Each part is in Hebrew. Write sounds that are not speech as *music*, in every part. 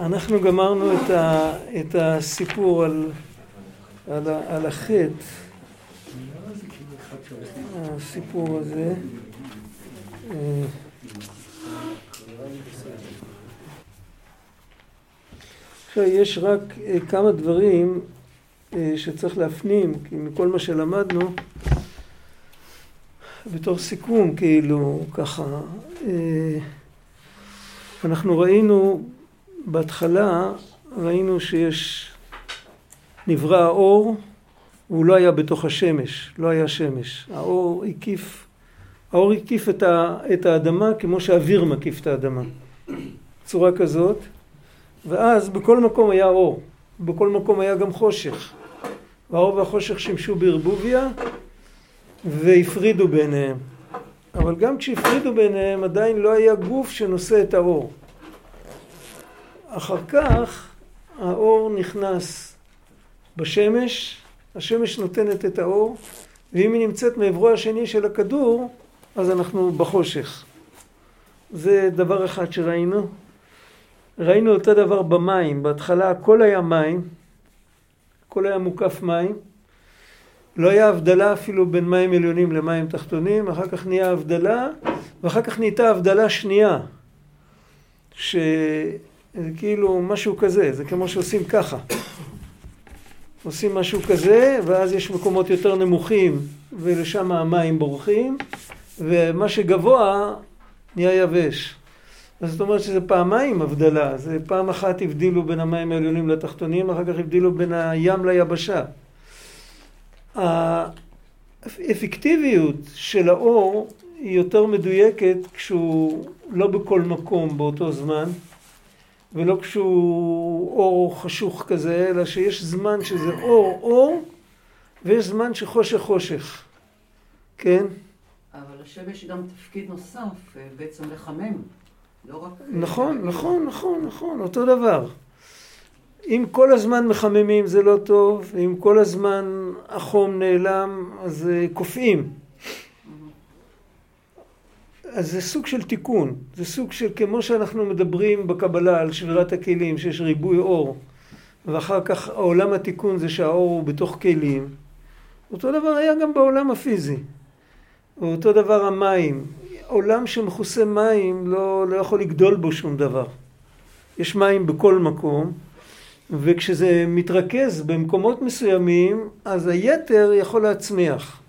אנחנו גמרנו את, ה, את הסיפור על, על, על החטא, הסיפור הזה. עכשיו יש רק אה, כמה דברים אה, שצריך להפנים, כי מכל מה שלמדנו, בתור סיכום כאילו ככה, אה, אנחנו ראינו בהתחלה, ראינו שיש, נברא האור, והוא לא היה בתוך השמש, לא היה שמש. האור הקיף, האור הקיף את, ה, את האדמה כמו שהאוויר מקיף את האדמה. צורה כזאת. ואז בכל מקום היה אור, בכל מקום היה גם חושך. והאור והחושך שימשו בערבוביה והפרידו ביניהם. אבל גם כשהפרידו ביניהם עדיין לא היה גוף שנושא את האור. אחר כך האור נכנס בשמש, השמש נותנת את האור, ואם היא נמצאת מעברו השני של הכדור, אז אנחנו בחושך. זה דבר אחד שראינו. ראינו אותו דבר במים, בהתחלה הכל היה מים, הכל היה מוקף מים, לא היה הבדלה אפילו בין מים עליונים למים תחתונים, אחר כך נהיה הבדלה, ואחר כך נהייתה הבדלה שנייה, שזה כאילו משהו כזה, זה כמו שעושים ככה. עושים משהו כזה, ואז יש מקומות יותר נמוכים, ולשם המים בורחים, ומה שגבוה נהיה יבש. אז זאת אומרת שזה פעמיים הבדלה, זה פעם אחת הבדילו בין המים העליונים לתחתונים, אחר כך הבדילו בין הים ליבשה. האפקטיביות של האור היא יותר מדויקת כשהוא לא בכל מקום באותו זמן, ולא כשהוא אור חשוך כזה, אלא שיש זמן שזה אור אור, ויש זמן שחושך חושך, כן? אבל לשמש גם תפקיד נוסף, בעצם לחמם. לא רק... נכון, נכון, נכון, נכון, אותו דבר. אם כל הזמן מחממים זה לא טוב, אם כל הזמן החום נעלם, אז קופאים. אז זה סוג של תיקון, זה סוג של כמו שאנחנו מדברים בקבלה על שבירת הכלים, שיש ריבוי אור, ואחר כך העולם התיקון זה שהאור הוא בתוך כלים, אותו דבר היה גם בעולם הפיזי. ואותו דבר המים, עולם שמכוסה מים לא, לא יכול לגדול בו שום דבר. יש מים בכל מקום, וכשזה מתרכז במקומות מסוימים, אז היתר יכול להצמיח.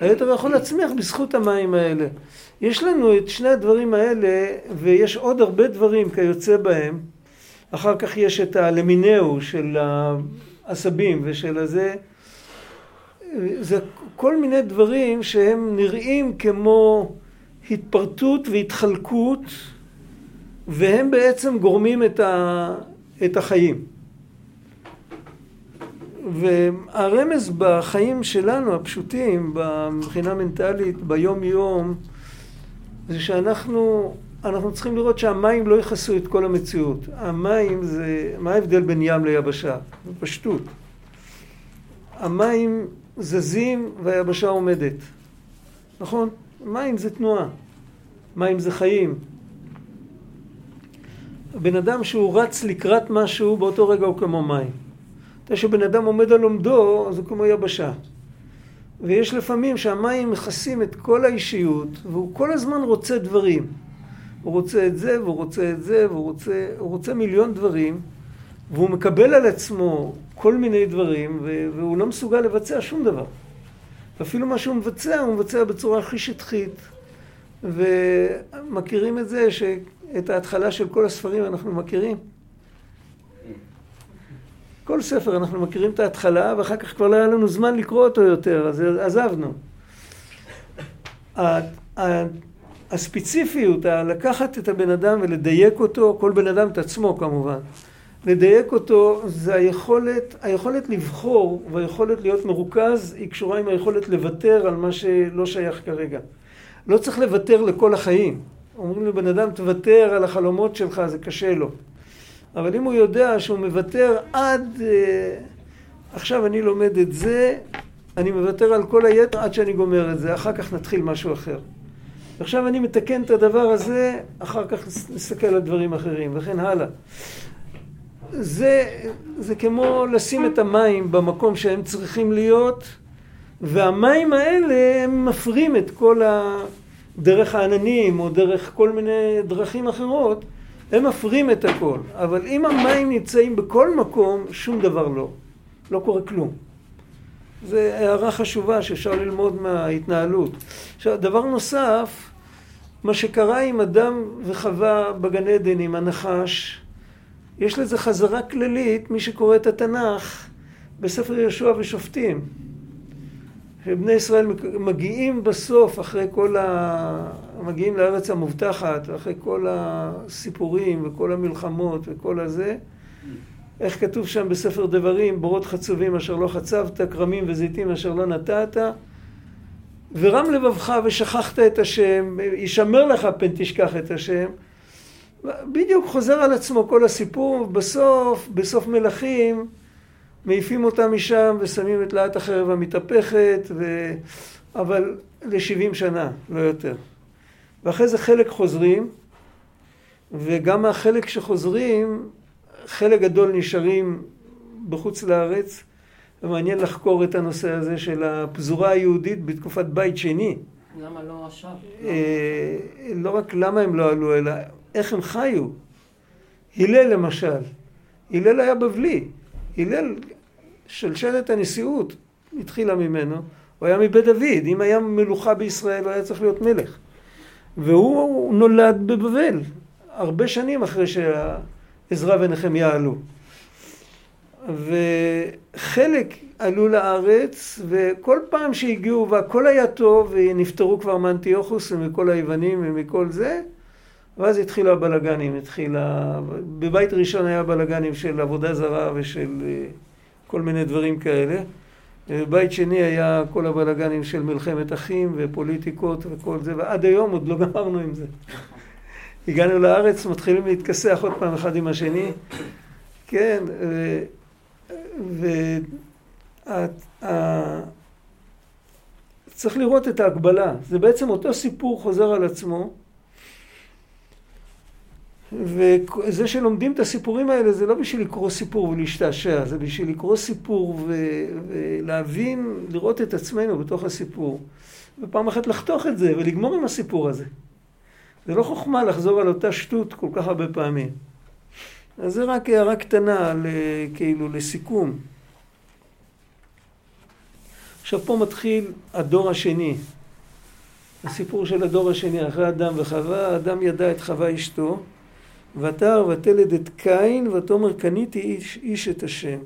היתר יכול להצמיח בזכות המים האלה. יש לנו את שני הדברים האלה, ויש עוד הרבה דברים כיוצא בהם. אחר כך יש את הלמינאו של העשבים ושל הזה. זה כל מיני דברים שהם נראים כמו התפרטות והתחלקות, והם בעצם גורמים את, ה, את החיים. והרמז בחיים שלנו, הפשוטים, מבחינה מנטלית, ביום יום, זה שאנחנו אנחנו צריכים לראות שהמים לא יכסו את כל המציאות. המים זה, מה ההבדל בין ים ליבשה? בפשטות. המים זזים והיבשה עומדת, נכון? מים זה תנועה, מים זה חיים. בן אדם שהוא רץ לקראת משהו, באותו רגע הוא כמו מים. אתה שבן אדם עומד על עומדו, אז הוא כמו יבשה. ויש לפעמים שהמים מכסים את כל האישיות, והוא כל הזמן רוצה דברים. הוא רוצה את זה, והוא רוצה את זה, והוא רוצה, רוצה מיליון דברים, והוא מקבל על עצמו כל מיני דברים, והוא לא מסוגל לבצע שום דבר. ואפילו מה שהוא מבצע, הוא מבצע בצורה הכי שטחית. ומכירים את זה שאת ההתחלה של כל הספרים אנחנו מכירים. כל ספר אנחנו מכירים את ההתחלה, ואחר כך כבר לא היה לנו זמן לקרוא אותו יותר, אז עזבנו. הספציפיות, לקחת את הבן אדם ולדייק אותו, כל בן אדם את עצמו כמובן, לדייק אותו זה היכולת, היכולת לבחור והיכולת להיות מרוכז היא קשורה עם היכולת לוותר על מה שלא שייך כרגע. לא צריך לוותר לכל החיים. אומרים לבן אדם תוותר על החלומות שלך, זה קשה לו. אבל אם הוא יודע שהוא מוותר עד אה, עכשיו אני לומד את זה, אני מוותר על כל היתר עד שאני גומר את זה, אחר כך נתחיל משהו אחר. עכשיו אני מתקן את הדבר הזה, אחר כך נסתכל על דברים אחרים, וכן הלאה. זה, זה כמו לשים את המים במקום שהם צריכים להיות, והמים האלה הם מפרים את כל ה... דרך העננים או דרך כל מיני דרכים אחרות, הם מפרים את הכל. אבל אם המים נמצאים בכל מקום, שום דבר לא. לא קורה כלום. זו הערה חשובה שאפשר ללמוד מההתנהלות. עכשיו, דבר נוסף, מה שקרה עם אדם וחווה בגן עדן עם הנחש, יש לזה חזרה כללית, מי שקורא את התנ"ך, בספר יהושע ושופטים. שבני ישראל מגיעים בסוף, אחרי כל ה... מגיעים לארץ המובטחת, אחרי כל הסיפורים וכל המלחמות וכל הזה, איך כתוב שם בספר דברים, בורות חצובים אשר לא חצבת, כרמים וזיתים אשר לא נטעת, ורם לבבך ושכחת את השם, ישמר לך פן תשכח את השם. בדיוק חוזר על עצמו כל הסיפור, בסוף, בסוף מלכים, מעיפים אותם משם ושמים את להט החרב המתהפכת, ו... אבל ל-70 שנה, לא יותר. ואחרי זה חלק חוזרים, וגם מהחלק שחוזרים, חלק גדול נשארים בחוץ לארץ, ומעניין לחקור את הנושא הזה של הפזורה היהודית בתקופת בית שני. למה לא עכשיו? אה, לא רק למה הם לא עלו, אלא איך הם חיו. הלל למשל, הלל היה בבלי. הלל, שלשלת הנשיאות התחילה ממנו, הוא היה מבית דוד, אם היה מלוכה בישראל הוא היה צריך להיות מלך. והוא נולד בבבל, הרבה שנים אחרי שעזרא ונחמיה עלו. וחלק עלו לארץ, וכל פעם שהגיעו והכל היה טוב, ונפטרו כבר מאנטיוכוס ומכל היוונים ומכל זה, ואז התחילו הבלגנים, התחילה... בבית ראשון היה בלגנים של עבודה זרה ושל אה, כל מיני דברים כאלה. בבית שני היה כל הבלגנים של מלחמת אחים ופוליטיקות וכל זה, ועד היום עוד לא גמרנו עם זה. הגענו לארץ, מתחילים להתכסח עוד פעם אחד עם השני. כן, ו... צריך לראות את ההקבלה. זה בעצם אותו סיפור חוזר על עצמו. וזה שלומדים את הסיפורים האלה זה לא בשביל לקרוא סיפור ולהשתעשע, זה בשביל לקרוא סיפור ו- ולהבין, לראות את עצמנו בתוך הסיפור. ופעם אחת לחתוך את זה ולגמור עם הסיפור הזה. זה לא חוכמה לחזור על אותה שטות כל כך הרבה פעמים. אז זה רק הערה קטנה, כאילו, לסיכום. עכשיו פה מתחיל הדור השני. הסיפור של הדור השני, אחרי אדם וחווה, אדם ידע את חווה אשתו. ותער ותלד את קין, ותאמר קניתי איש, איש את השם.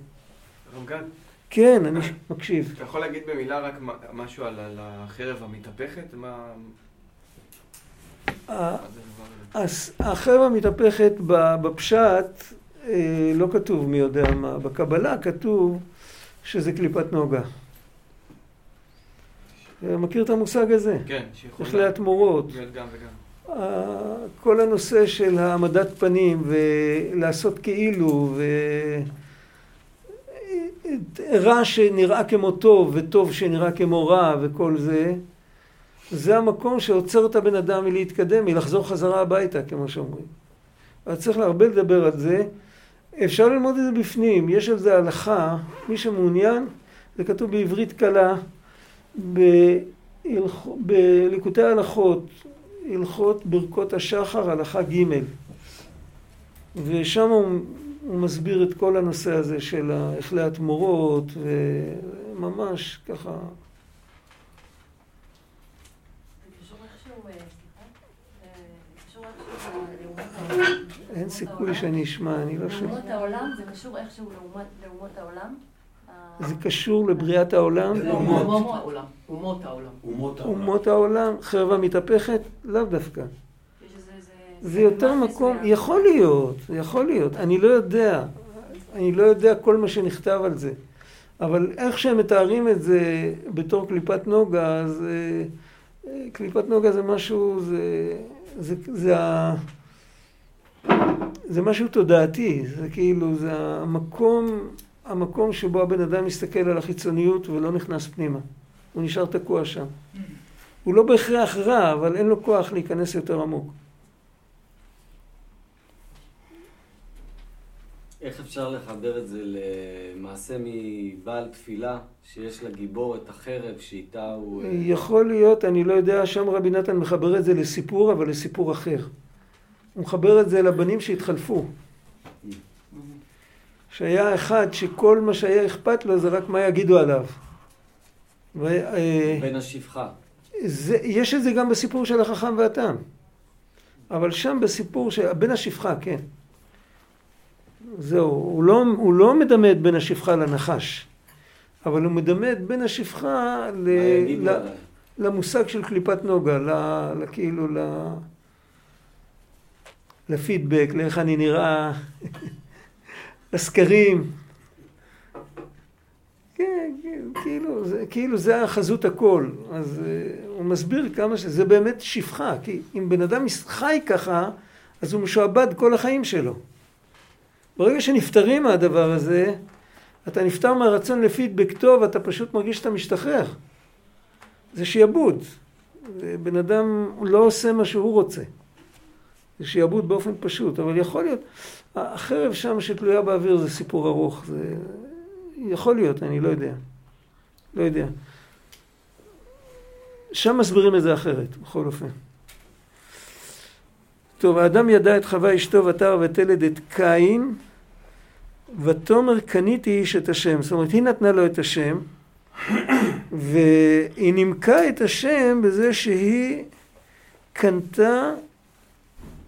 רמגן? כן, אני מקשיב. אתה יכול להגיד במילה רק משהו על, על החרב המתהפכת? מה... החרב המתהפכת בפשט אה, לא כתוב מי יודע מה. בקבלה כתוב שזה קליפת נוגה. מכיר את המושג הזה? כן, שיכול... אכלי התמורות. גם וגם. כל הנושא של העמדת פנים ולעשות כאילו ורע שנראה כמו טוב וטוב שנראה כמו רע וכל זה, זה המקום שעוצר את הבן אדם מלהתקדם, מלחזור חזרה הביתה, כמו שאומרים. אז צריך הרבה לדבר על זה. אפשר ללמוד את זה בפנים, יש על זה הלכה, מי שמעוניין, זה כתוב בעברית קלה, בליקוטי ההלכות, הלכות ברכות השחר, הלכה ג' ושם הוא, הוא מסביר את כל הנושא הזה של אכלי התמורות, וממש ככה... אין סיכוי שאני אשמע, אני לא שומע. לאומות העולם זה קשור איכשהו לאומות העולם? זה קשור לבריאת העולם? אומות העולם. אומות העולם. חרבה מתהפכת? לאו דווקא. זה יותר מקום, יכול להיות, יכול להיות, אני לא יודע, אני לא יודע כל מה שנכתב על זה, אבל איך שהם מתארים את זה בתור קליפת נוגה, אז קליפת נוגה זה משהו, זה, זה, זה, זה משהו תודעתי, זה כאילו, זה המקום המקום שבו הבן אדם מסתכל על החיצוניות ולא נכנס פנימה. הוא נשאר תקוע שם. הוא לא בהכרח רע, אבל אין לו כוח להיכנס יותר עמוק. איך אפשר לחבר את זה למעשה מבעל תפילה, שיש לגיבור את החרב שאיתה הוא... אה, יכול להיות, אני לא יודע, שם רבי נתן מחבר את זה לסיפור, אבל לסיפור אחר. הוא מחבר את זה לבנים שהתחלפו. שהיה אחד שכל מה שהיה אכפת לו זה רק מה יגידו עליו. ו, אה, בן השפחה. זה, יש את זה גם בסיפור של החכם והתם. אבל שם בסיפור של בן השפחה, כן. זהו, הוא לא, הוא לא מדמה את בן השפחה לנחש, אבל הוא מדמה את בן השפחה ל, ל, למושג של קליפת נוגה, ל, ל, כאילו ל... לפידבק, לאיך אני נראה, *laughs* לסקרים. כן, כן, כאילו זה, כאילו זה החזות הכל. אז uh, הוא מסביר כמה שזה באמת שפחה, כי אם בן אדם חי ככה, אז הוא משועבד כל החיים שלו. ברגע שנפטרים מהדבר הזה, אתה נפטר מהרצון לפידבק טוב, אתה פשוט מרגיש שאתה משתחרר. זה שיעבוד. בן אדם לא עושה מה שהוא רוצה. זה שיעבוד באופן פשוט, אבל יכול להיות, החרב שם שתלויה באוויר זה סיפור ארוך, זה יכול להיות, אני לא יודע. לא יודע. שם מסבירים את זה אחרת, בכל אופן. טוב, האדם ידע את חווה אשתו ותר ותלד את קין, ותאמר קניתי איש את השם. זאת אומרת, היא נתנה לו את השם, והיא נימקה את השם בזה שהיא קנתה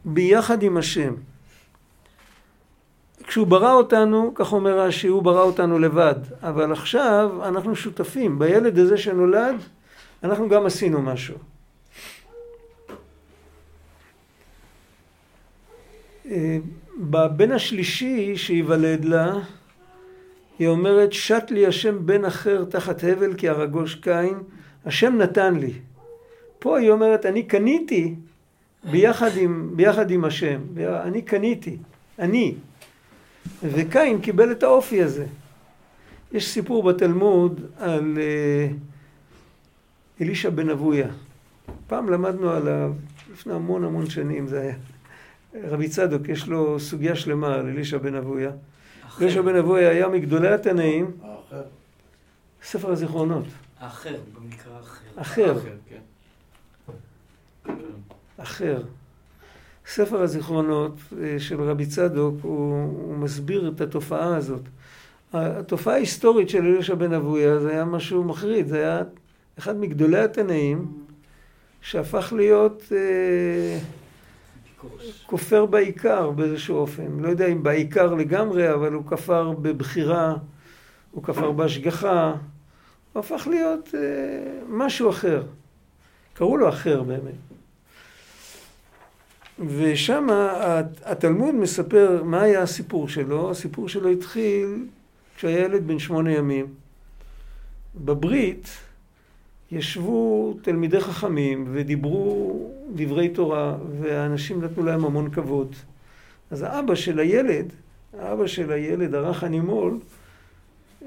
ביחד עם השם. כשהוא ברא אותנו, כך אומר רש"י, הוא ברא אותנו לבד, אבל עכשיו אנחנו שותפים. בילד הזה שנולד, אנחנו גם עשינו משהו. אה, בבן השלישי שייוולד לה, היא אומרת, שת לי השם בן אחר תחת הבל כי הרגוש קין, השם נתן לי. פה היא אומרת, אני קניתי ביחד עם, ביחד עם השם, אני קניתי, אני. וקין קיבל את האופי הזה. יש סיפור בתלמוד על אה, אלישע בן אבויה. פעם למדנו עליו, לפני המון המון שנים זה היה. רבי צדוק, יש לו סוגיה שלמה על אלישע בן אבויה. אלישע בן אבויה היה מגדולי התנאים. האחר. ספר הזיכרונות. האחר, במקרא אחר. אחר. כן. אחר. ספר הזיכרונות אה, של רבי צדוק, הוא, הוא מסביר את התופעה הזאת. התופעה ההיסטורית של אלישע בן אבויה זה היה משהו מחריד, זה היה אחד מגדולי התנאים שהפך להיות אה, כופר בעיקר באיזשהו אופן. לא יודע אם בעיקר לגמרי, אבל הוא כפר בבחירה, הוא כפר בהשגחה, הוא הפך להיות אה, משהו אחר. קראו לו אחר באמת. ושם התלמוד מספר מה היה הסיפור שלו. הסיפור שלו התחיל כשהיה ילד בן שמונה ימים. בברית ישבו תלמידי חכמים ודיברו דברי תורה, והאנשים נתנו להם המון כבוד. אז האבא של הילד, האבא של הילד, הרך הנימול,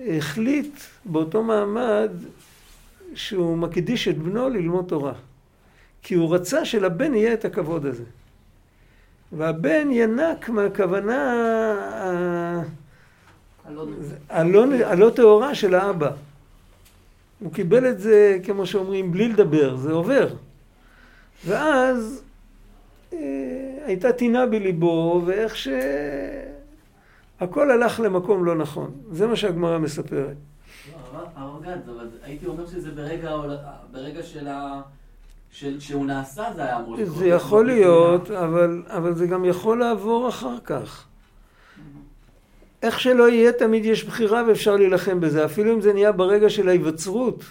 החליט באותו מעמד שהוא מקדיש את בנו ללמוד תורה. כי הוא רצה שלבן יהיה את הכבוד הזה. והבן ינק מהכוונה הלא טהורה של האבא. הוא קיבל את זה, כמו שאומרים, בלי לדבר, זה עובר. ואז אה, הייתה טינה בליבו, ואיך שהכל הלך למקום לא נכון. זה מה שהגמרא מספרת. לא, הרב גנץ, אבל הייתי אומר שזה ברגע, ברגע של ה... שהוא נעשה זה היה אמור לקרות. זה יכול להיות, אבל, אבל זה גם יכול לעבור אחר כך. איך שלא יהיה, תמיד יש בחירה ואפשר להילחם בזה. אפילו אם זה נהיה ברגע של ההיווצרות,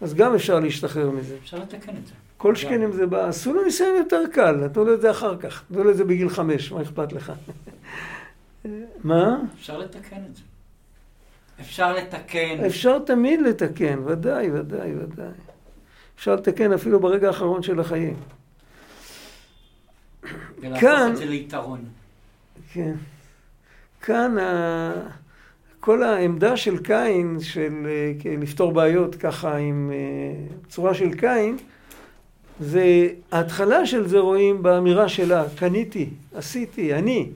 אז גם אפשר להשתחרר מזה. אפשר לתקן את זה. כל שכן אם זה בא, עשו לו ניסיון יותר קל, נתנו לו את זה אחר כך. נתנו לו את זה בגיל חמש, מה אכפת לך? *laughs* מה? אפשר לתקן את זה. אפשר לתקן. אפשר תמיד לתקן, ודאי, ודאי, ודאי. אפשר לתקן אפילו ברגע האחרון של החיים. כאן... את זה ליתרון. כן. כאן ה... כל העמדה של קין, של אה, לפתור בעיות ככה עם אה, צורה של קין, זה, ההתחלה של זה רואים באמירה שלה, קניתי, עשיתי, אני.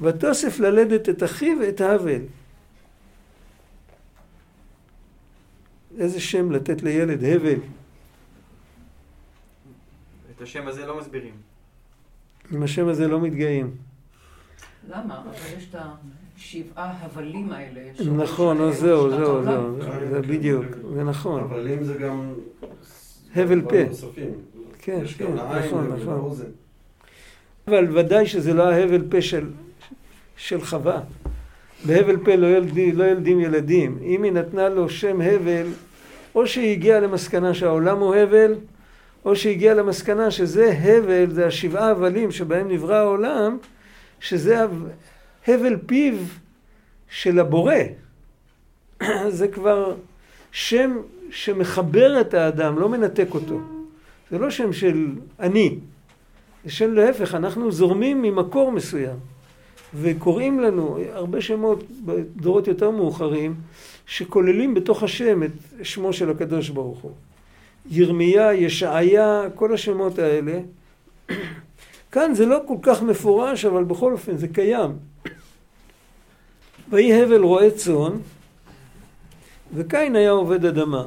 ותוסף ללדת את אחיו ואת האבל. איזה שם לתת לילד? הבל. את השם הזה לא מסבירים. עם השם הזה לא מתגאים. למה? אבל יש את השבעה הבלים האלה. נכון, או זהו, זהו. זהו, זה בדיוק, זה נכון. אבל אם זה גם... הבל פה. כן, כן, נכון, נכון. אבל ודאי שזה לא ההבל פה של, של חווה. בהבל פה לא, ילדי, לא ילדים ילדים. אם היא נתנה לו שם הבל, או שהיא הגיעה למסקנה שהעולם הוא הבל, או שהיא הגיעה למסקנה שזה הבל, זה השבעה הבלים שבהם נברא העולם, שזה הב- הבל פיו של הבורא. *clears throat* זה כבר שם שמחבר את האדם, לא מנתק אותו. זה לא שם של אני. זה שם להפך, אנחנו זורמים ממקור מסוים. וקוראים לנו הרבה שמות בדורות יותר מאוחרים, שכוללים בתוך השם את שמו של הקדוש ברוך הוא. ירמיה, ישעיה, כל השמות האלה. כאן זה לא כל כך מפורש, אבל בכל אופן זה קיים. ויהי הבל רועה צאן, וקין היה עובד אדמה.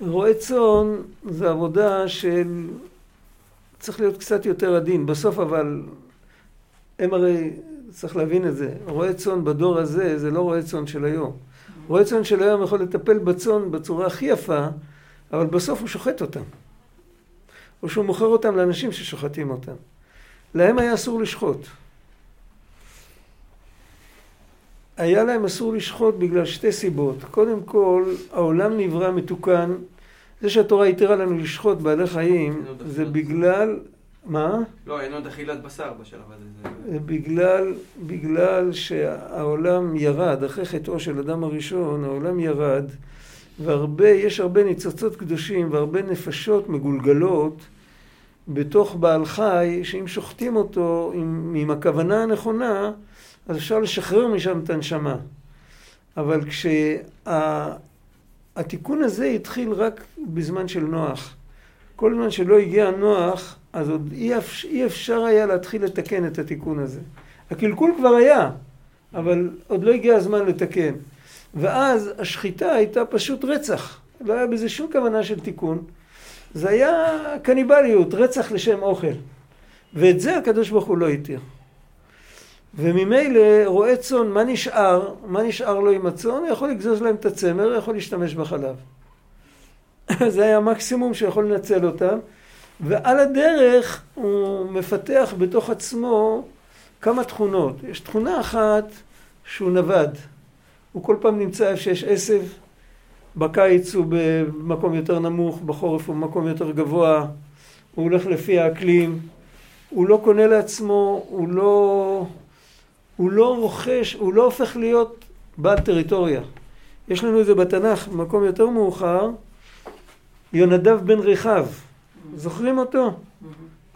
רועה צאן זה עבודה של... צריך להיות קצת יותר עדין. בסוף אבל, הם הרי, צריך להבין את זה, רועה צאן בדור הזה זה לא רועה צאן של היום. רועה צאן של היום יכול לטפל בצאן בצורה הכי יפה, אבל בסוף הוא שוחט אותם. או שהוא מוכר אותם לאנשים ששוחטים אותם. להם היה אסור לשחוט. היה להם אסור לשחוט בגלל שתי סיבות. קודם כל, העולם נברא מתוקן. זה שהתורה התירה לנו לשחוט בעלי חיים, זה בגלל... מה? לא, אין עוד אכילת בשר בשלב הזה. זה- זה בגלל, בגלל שהעולם ירד, אחרי חטאו של אדם הראשון, העולם ירד, והרבה, יש הרבה ניצוצות קדושים והרבה נפשות מגולגלות בתוך בעל חי, שאם שוחטים אותו עם, עם הכוונה הנכונה, אז אפשר לשחרר משם את הנשמה. אבל כשהתיקון הזה התחיל רק בזמן של נוח. כל זמן שלא הגיע נוח, אז עוד אי, אפ... אי אפשר היה להתחיל לתקן את התיקון הזה. הקלקול כבר היה, אבל עוד לא הגיע הזמן לתקן. ואז השחיטה הייתה פשוט רצח. לא היה בזה שום כוונה של תיקון. זה היה קניבליות, רצח לשם אוכל. ואת זה הקדוש ברוך הוא לא התיר. וממילא רועה צאן, מה נשאר? מה נשאר לו עם הצאן? הוא יכול לגזוז להם את הצמר, הוא יכול להשתמש בחלב. *laughs* זה היה המקסימום שיכול לנצל אותם. ועל הדרך הוא מפתח בתוך עצמו כמה תכונות. יש תכונה אחת שהוא נווד. הוא כל פעם נמצא איפה שיש עשב. בקיץ הוא במקום יותר נמוך, בחורף הוא במקום יותר גבוה. הוא הולך לפי האקלים. הוא לא קונה לעצמו, הוא לא, הוא לא רוכש, הוא לא הופך להיות בעל טריטוריה. יש לנו את זה בתנ"ך, במקום יותר מאוחר, יונדב בן רכב. זוכרים אותו?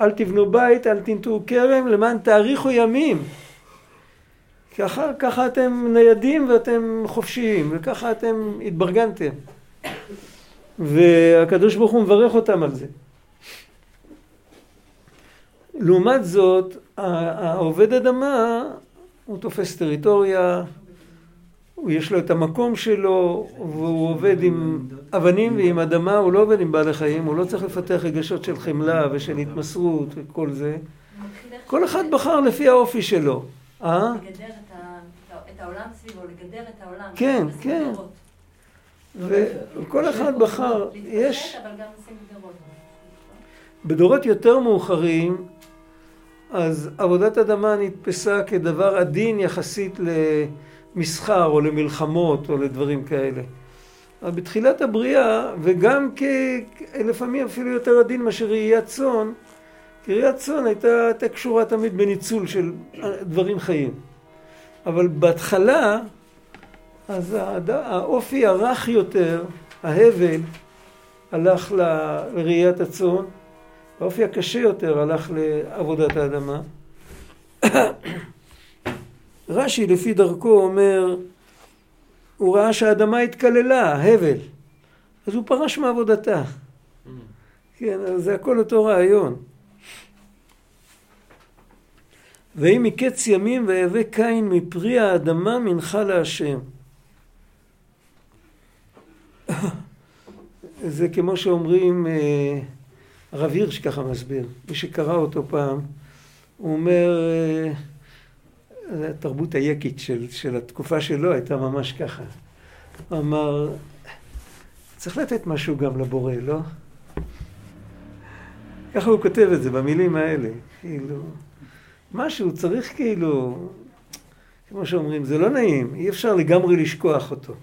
אל תבנו בית, אל תנטעו כרם, למען תאריכו ימים. ככה, ככה אתם ניידים ואתם חופשיים, וככה אתם התברגנתם. והקדוש ברוך הוא מברך אותם על זה. לעומת זאת, העובד אדמה, הוא תופס טריטוריה, יש לו את המקום שלו, והוא עובד עם אבנים ועם אדמה, הוא לא עובד עם בעלי חיים, הוא לא צריך לפתח רגשות של חמלה ושל התמסרות וכל זה. כל אחד בחר לפי האופי שלו. אה? לגדר את העולם סביבו, לגדר את העולם. כן, כן. וכל אחד בחר, יש... בדורות יותר מאוחרים, אז עבודת אדמה נתפסה כדבר עדין יחסית למסחר או למלחמות או לדברים כאלה. אבל בתחילת הבריאה, וגם כ... לפעמים אפילו יותר עדין מאשר ראיית צאן, כי ראיית צאן הייתה, הייתה קשורה תמיד בניצול של דברים חיים. אבל בהתחלה, אז האופי הרך יותר, ההבל, הלך לראיית הצאן, האופי הקשה יותר הלך לעבודת האדמה. *coughs* רש"י לפי דרכו אומר, הוא ראה שהאדמה התקללה, הבל, אז הוא פרש מעבודתה. כן, אז זה הכל אותו רעיון. ויהי מקץ ימים ויבא קין מפרי האדמה מנחה להשם. *coughs* זה כמו שאומרים, אה, הרב הירש ככה מסביר, מי שקרא אותו פעם, הוא אומר, אה, התרבות היקית של, של התקופה שלו הייתה ממש ככה. הוא אמר, צריך לתת משהו גם לבורא, לא? ככה הוא כותב את זה במילים האלה, כאילו, משהו צריך כאילו, כמו שאומרים, זה לא נעים, אי אפשר לגמרי לשכוח אותו.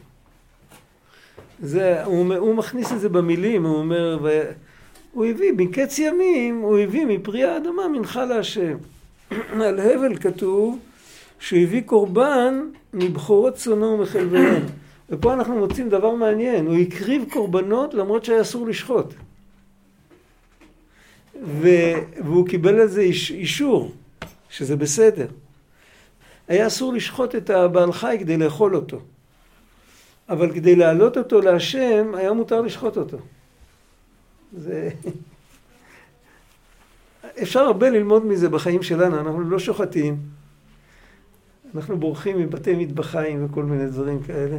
זה, הוא, הוא מכניס את זה במילים, הוא אומר. הוא הביא, מקץ ימים, הוא הביא מפרי האדמה מנחה להשם. *clears throat* על הבל כתוב שהוא הביא קורבן מבכורות צונו ומחלביהם. *clears throat* ופה אנחנו מוצאים דבר מעניין, הוא הקריב קורבנות למרות שהיה אסור לשחוט. ו... והוא קיבל על זה איש... אישור, שזה בסדר. היה אסור לשחוט את הבעל חי כדי לאכול אותו. אבל כדי להעלות אותו להשם, היה מותר לשחוט אותו. זה... אפשר הרבה ללמוד מזה בחיים שלנו, אנחנו לא שוחטים, אנחנו בורחים מבתי מטבחיים וכל מיני דברים כאלה,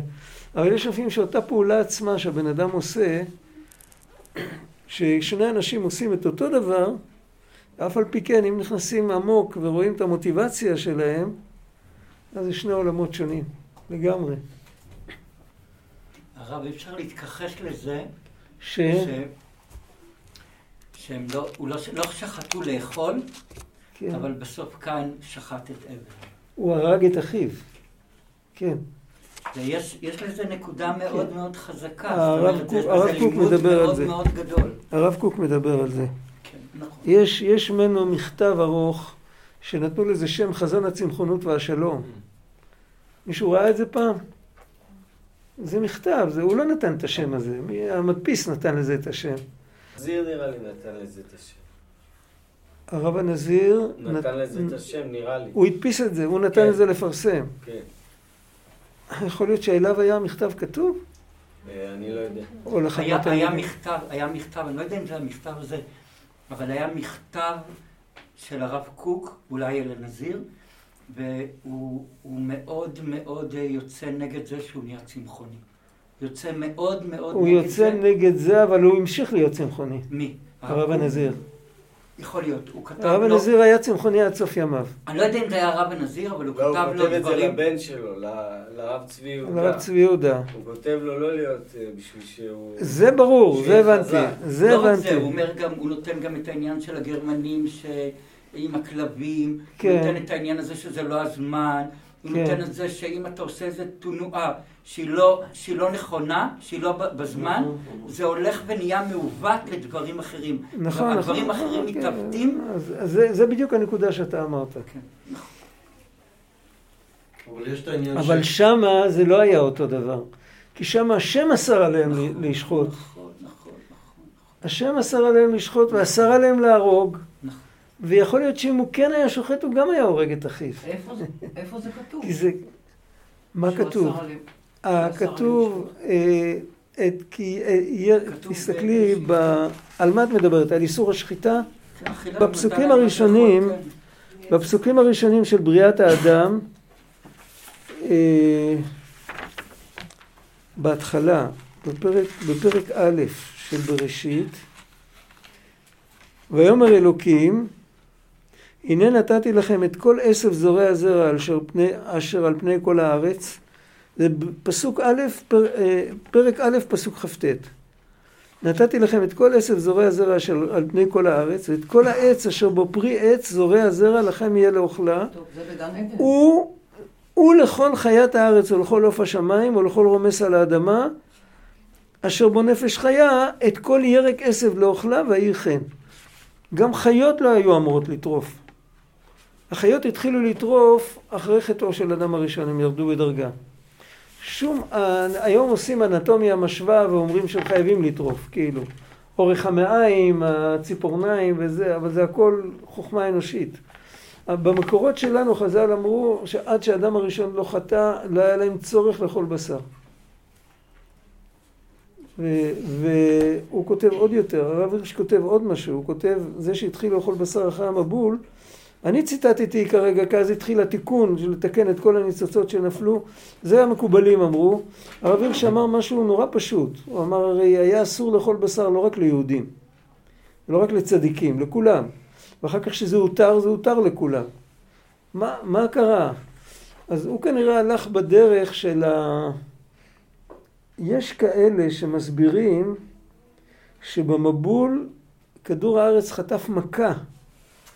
אבל יש לפעמים שאותה פעולה עצמה שהבן אדם עושה, ששני אנשים עושים את אותו דבר, אף על פי כן, אם נכנסים עמוק ורואים את המוטיבציה שלהם, אז זה שני עולמות שונים, לגמרי. הרב, אפשר להתכחש לזה, ש... ש... שהם לא, הוא לא, לא שחטו לאכול, כן. אבל בסוף כאן שחט את אבן. הוא הרג את אחיו, כן. ויש יש לזה נקודה מאוד מאוד חזקה. הרב קוק- הרב קוק מדבר על מאוד זה. מאוד גדול. הרב קוק מדבר על זה. כן, נכון. יש, יש ממנו מכתב ארוך שנתנו לזה שם חזון הצמחונות והשלום. מישהו ראה את זה פעם? זה מכתב, זה, הוא לא נתן את השם הזה, המדפיס נתן לזה את השם. זיר נראה לי נתן לזה את השם. הרב הנזיר, נתן לזה נת- את השם, נראה לי. הוא הדפיס את זה, הוא נתן כן. את זה לפרסם. כן. יכול להיות שאליו היה מכתב כתוב? אה, אני לא יודע. או היה, היה? מכתב, היה מכתב, אני לא יודע אם זה המכתב הזה, אבל היה מכתב של הרב קוק, אולי אל הנזיר, והוא הוא מאוד מאוד יוצא נגד זה שהוא נהיה צמחוני. יוצא מאוד מאוד הוא נגד יוצא זה. נגד זה, אבל הוא המשיך להיות צמחוני. מי? הרב? הנזיר. יכול להיות. הוא כתב הרב לו... הנזיר היה צמחוני עד סוף ימיו. אני לא יודע אם זה היה הרב הנזיר, אבל הוא לא, הוא כתב כותב לו את זה דברים... לבן שלו, לרב צבי יהודה. הרב צבי יהודה. הוא כותב לו לא להיות אה, בשביל שהוא... זה ברור, זה הבנתי. זה לא רק הבנתי. זה, הוא אומר גם, הוא נותן גם את העניין של הגרמנים ש... עם הכלבים, כן. הוא נותן את העניין הזה שזה לא הזמן, הוא כן. נותן את זה שאם אתה עושה איזה תנועה שהיא לא, שהיא לא נכונה, שהיא לא בזמן, זה הולך ונהיה מעוות לדברים אחרים. נכון, נכון. הדברים האחרים כן. מתעוותים. אז אז זה- זה בדיוק הנקודה שאתה אמרת. כן. אבל יש את העניין אבל ש... שמה זה לא היה אותו דבר. כי שמה השם אסר עליהם ל- לשחוט. נכון, נכון, נכון. השם אסר עליהם לשחוט ואסר עליהם להרוג. ויכול להיות שאם הוא כן היה שוחט, הוא גם היה הורג את אחיו. איפה זה- איפה זה כתוב? כי זה... מה כתוב? אה, כתוב, אה, את, כי, אה, תסתכלי, ב- על מה את מדברת? על איסור השחיטה? כן, בפסוקים הראשונים- כן. בפסוקים הראשונים של בריאת האדם, בהתחלה, בפרק, בפרק א' של בראשית, ויאמר אלוקים, הנה נתתי לכם את כל עשב זורע הזרע אשר, פני, אשר על פני כל הארץ. זה פסוק א', פר, אה, פרק א', פסוק כ"ט. נתתי לכם את כל עשב זורע הזרע אשר על פני כל הארץ, ואת כל העץ אשר בו פרי עץ זורע הזרע לכם יהיה לאוכלה. הוא, הוא לכל חיית הארץ ולכל עוף השמיים ולכל רומס על האדמה, אשר בו נפש חיה, את כל ירק עשב לאוכלה ויהי כן. גם חיות לא היו אמורות לטרוף. החיות התחילו לטרוף אחרי חטאו של אדם הראשון, הם ירדו בדרגה. שום, היום עושים אנטומיה משווה ואומרים שהם חייבים לטרוף, כאילו. אורך המעיים, הציפורניים וזה, אבל זה הכל חוכמה אנושית. במקורות שלנו חז"ל אמרו שעד שהאדם הראשון לא חטא, לא היה להם צורך לאכול בשר. והוא כותב עוד יותר, הרב הירש כותב עוד משהו, הוא כותב, זה שהתחיל לאכול בשר אחרי המבול, אני ציטטתי כרגע, כי אז התחיל התיקון של לתקן את כל הניצוצות שנפלו. זה המקובלים אמרו. הרב הירש אמר משהו נורא פשוט. הוא אמר הרי היה אסור לאכול בשר לא רק ליהודים, לא רק לצדיקים, לכולם. ואחר כך שזה הותר, זה הותר לכולם. מה, מה קרה? אז הוא כנראה הלך בדרך של ה... יש כאלה שמסבירים שבמבול כדור הארץ חטף מכה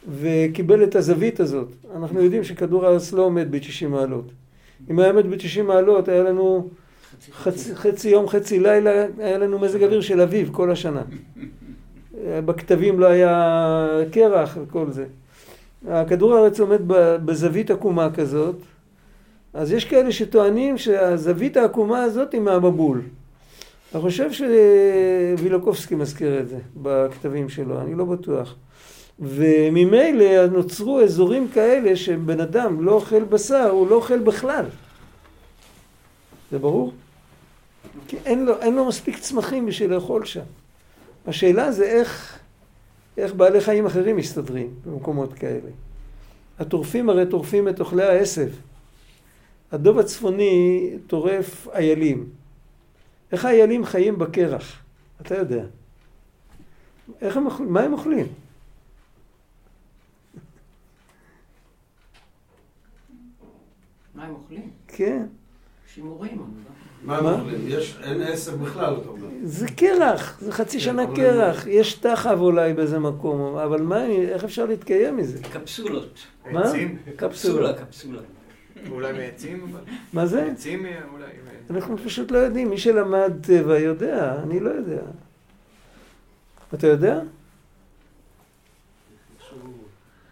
וקיבל את הזווית הזאת. אנחנו יודעים שכדור הארץ לא עומד ב-90 מעלות. אם היה עומד ב-90 מעלות, היה לנו חצי, חצי יום, חצי לילה, היה לנו מזג אוויר של אביב כל השנה. בכתבים לא היה קרח וכל זה. הכדור הארץ עומד בזווית עקומה כזאת, אז יש כאלה שטוענים שהזווית העקומה הזאת היא מהמבול. אני חושב שווילוקובסקי מזכיר את זה בכתבים שלו, אני לא בטוח. וממילא נוצרו אזורים כאלה שבן אדם לא אוכל בשר, הוא לא אוכל בכלל. זה ברור? כי אין לו, אין לו מספיק צמחים בשביל לאכול שם. השאלה זה איך, איך בעלי חיים אחרים מסתדרים במקומות כאלה. הטורפים הרי טורפים את אוכלי העשב. הדוב הצפוני טורף איילים. איך האיילים חיים בקרח? אתה יודע. איך הם? מה הם אוכלים? מה הם אוכלים? כן. שימורים. מה הם אוכלים? יש, אין עשב בכלל, אתה אומר. זה קרח, זה חצי כן, שנה קרח. יש תחב אולי באיזה מקום, אבל מה, איך אפשר להתקיים מזה? קפסולות. מה? קפסולה. קפסולה. אולי מעצים? מה זה? אה, אולי. אנחנו פשוט לא יודעים. מי שלמד טבע יודע, אני לא יודע. אתה יודע?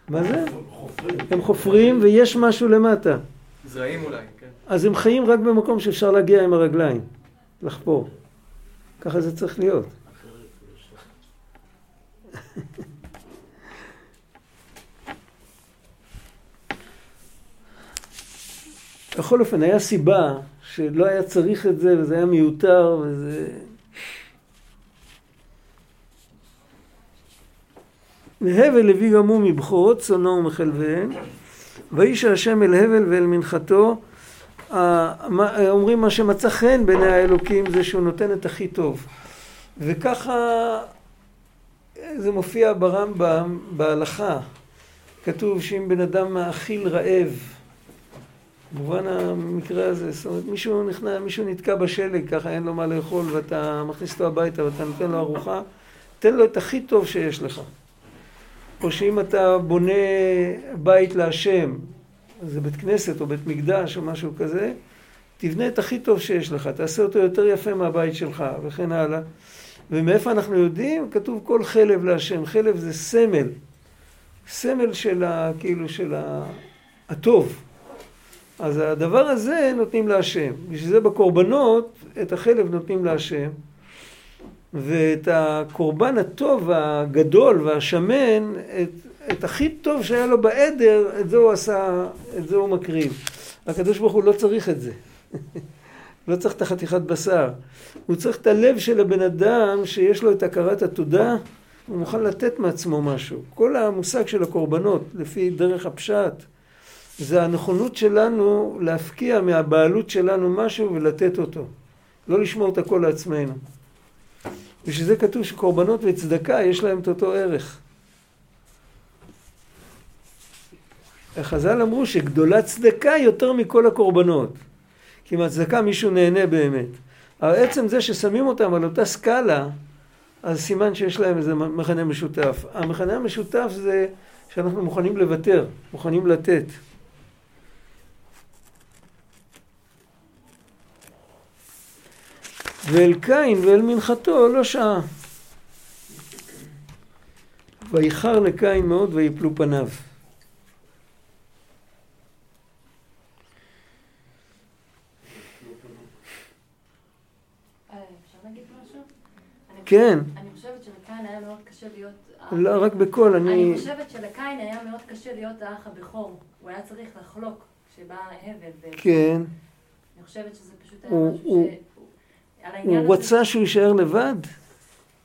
מה זה? הם חופרים ויש משהו למטה. זרעים אולי, כן. אז הם חיים רק במקום שאפשר להגיע עם הרגליים, לחפור. ככה זה צריך להיות. בכל אופן, היה סיבה שלא היה צריך את זה, וזה היה מיותר, וזה... והבל הביא גם הוא מבכורות צאנו ומחלביהן, ואיש השם אל הבל ואל מנחתו, אומרים מה שמצא חן בעיני האלוקים זה שהוא נותן את הכי טוב. וככה זה מופיע ברמב"ם בהלכה. כתוב שאם בן אדם מאכיל רעב, במובן המקרה הזה, זאת אומרת מישהו נכנע, מישהו נתקע בשלג, ככה אין לו מה לאכול ואתה מכניס אותו הביתה ואתה נותן לו ארוחה, תן לו את הכי טוב שיש לך. או שאם אתה בונה בית להשם, זה בית כנסת או בית מקדש או משהו כזה, תבנה את הכי טוב שיש לך, תעשה אותו יותר יפה מהבית שלך וכן הלאה. ומאיפה אנחנו יודעים? כתוב כל חלב להשם. חלב זה סמל. סמל של ה... כאילו של ה... הטוב. אז הדבר הזה נותנים להשם. בשביל זה בקורבנות את החלב נותנים להשם. ואת הקורבן הטוב הגדול והשמן, את, את הכי טוב שהיה לו בעדר, את זה הוא עשה, את זה הוא מקריב. הקדוש ברוך הוא לא צריך את זה. *laughs* לא צריך את החתיכת בשר. הוא צריך את הלב של הבן אדם שיש לו את הכרת התודה, הוא מוכן לתת מעצמו משהו. כל המושג של הקורבנות, לפי דרך הפשט, זה הנכונות שלנו להפקיע מהבעלות שלנו משהו ולתת אותו. לא לשמור את הכל לעצמנו. בשביל זה כתוב שקורבנות וצדקה יש להם את אותו ערך. החז"ל אמרו שגדולה צדקה יותר מכל הקורבנות. כי מהצדקה מישהו נהנה באמת. אבל עצם זה ששמים אותם על אותה סקאלה, אז סימן שיש להם איזה מכנה משותף. המכנה המשותף זה שאנחנו מוכנים לוותר, מוכנים לתת. ואל קין ואל מנחתו לא שעה. ואיחר לקין מאוד ויפלו פניו. אה, כן. אני חושבת שלקין היה מאוד קשה להיות... לא, רק בקול, אני אני... חושבת שלקין היה מאוד קשה להיות האח הבכור. הוא היה צריך לחלוק כשבא הבל. כן. אני חושבת שזה פשוט היה משהו ש... הוא הזה- רצה שהוא יישאר לבד?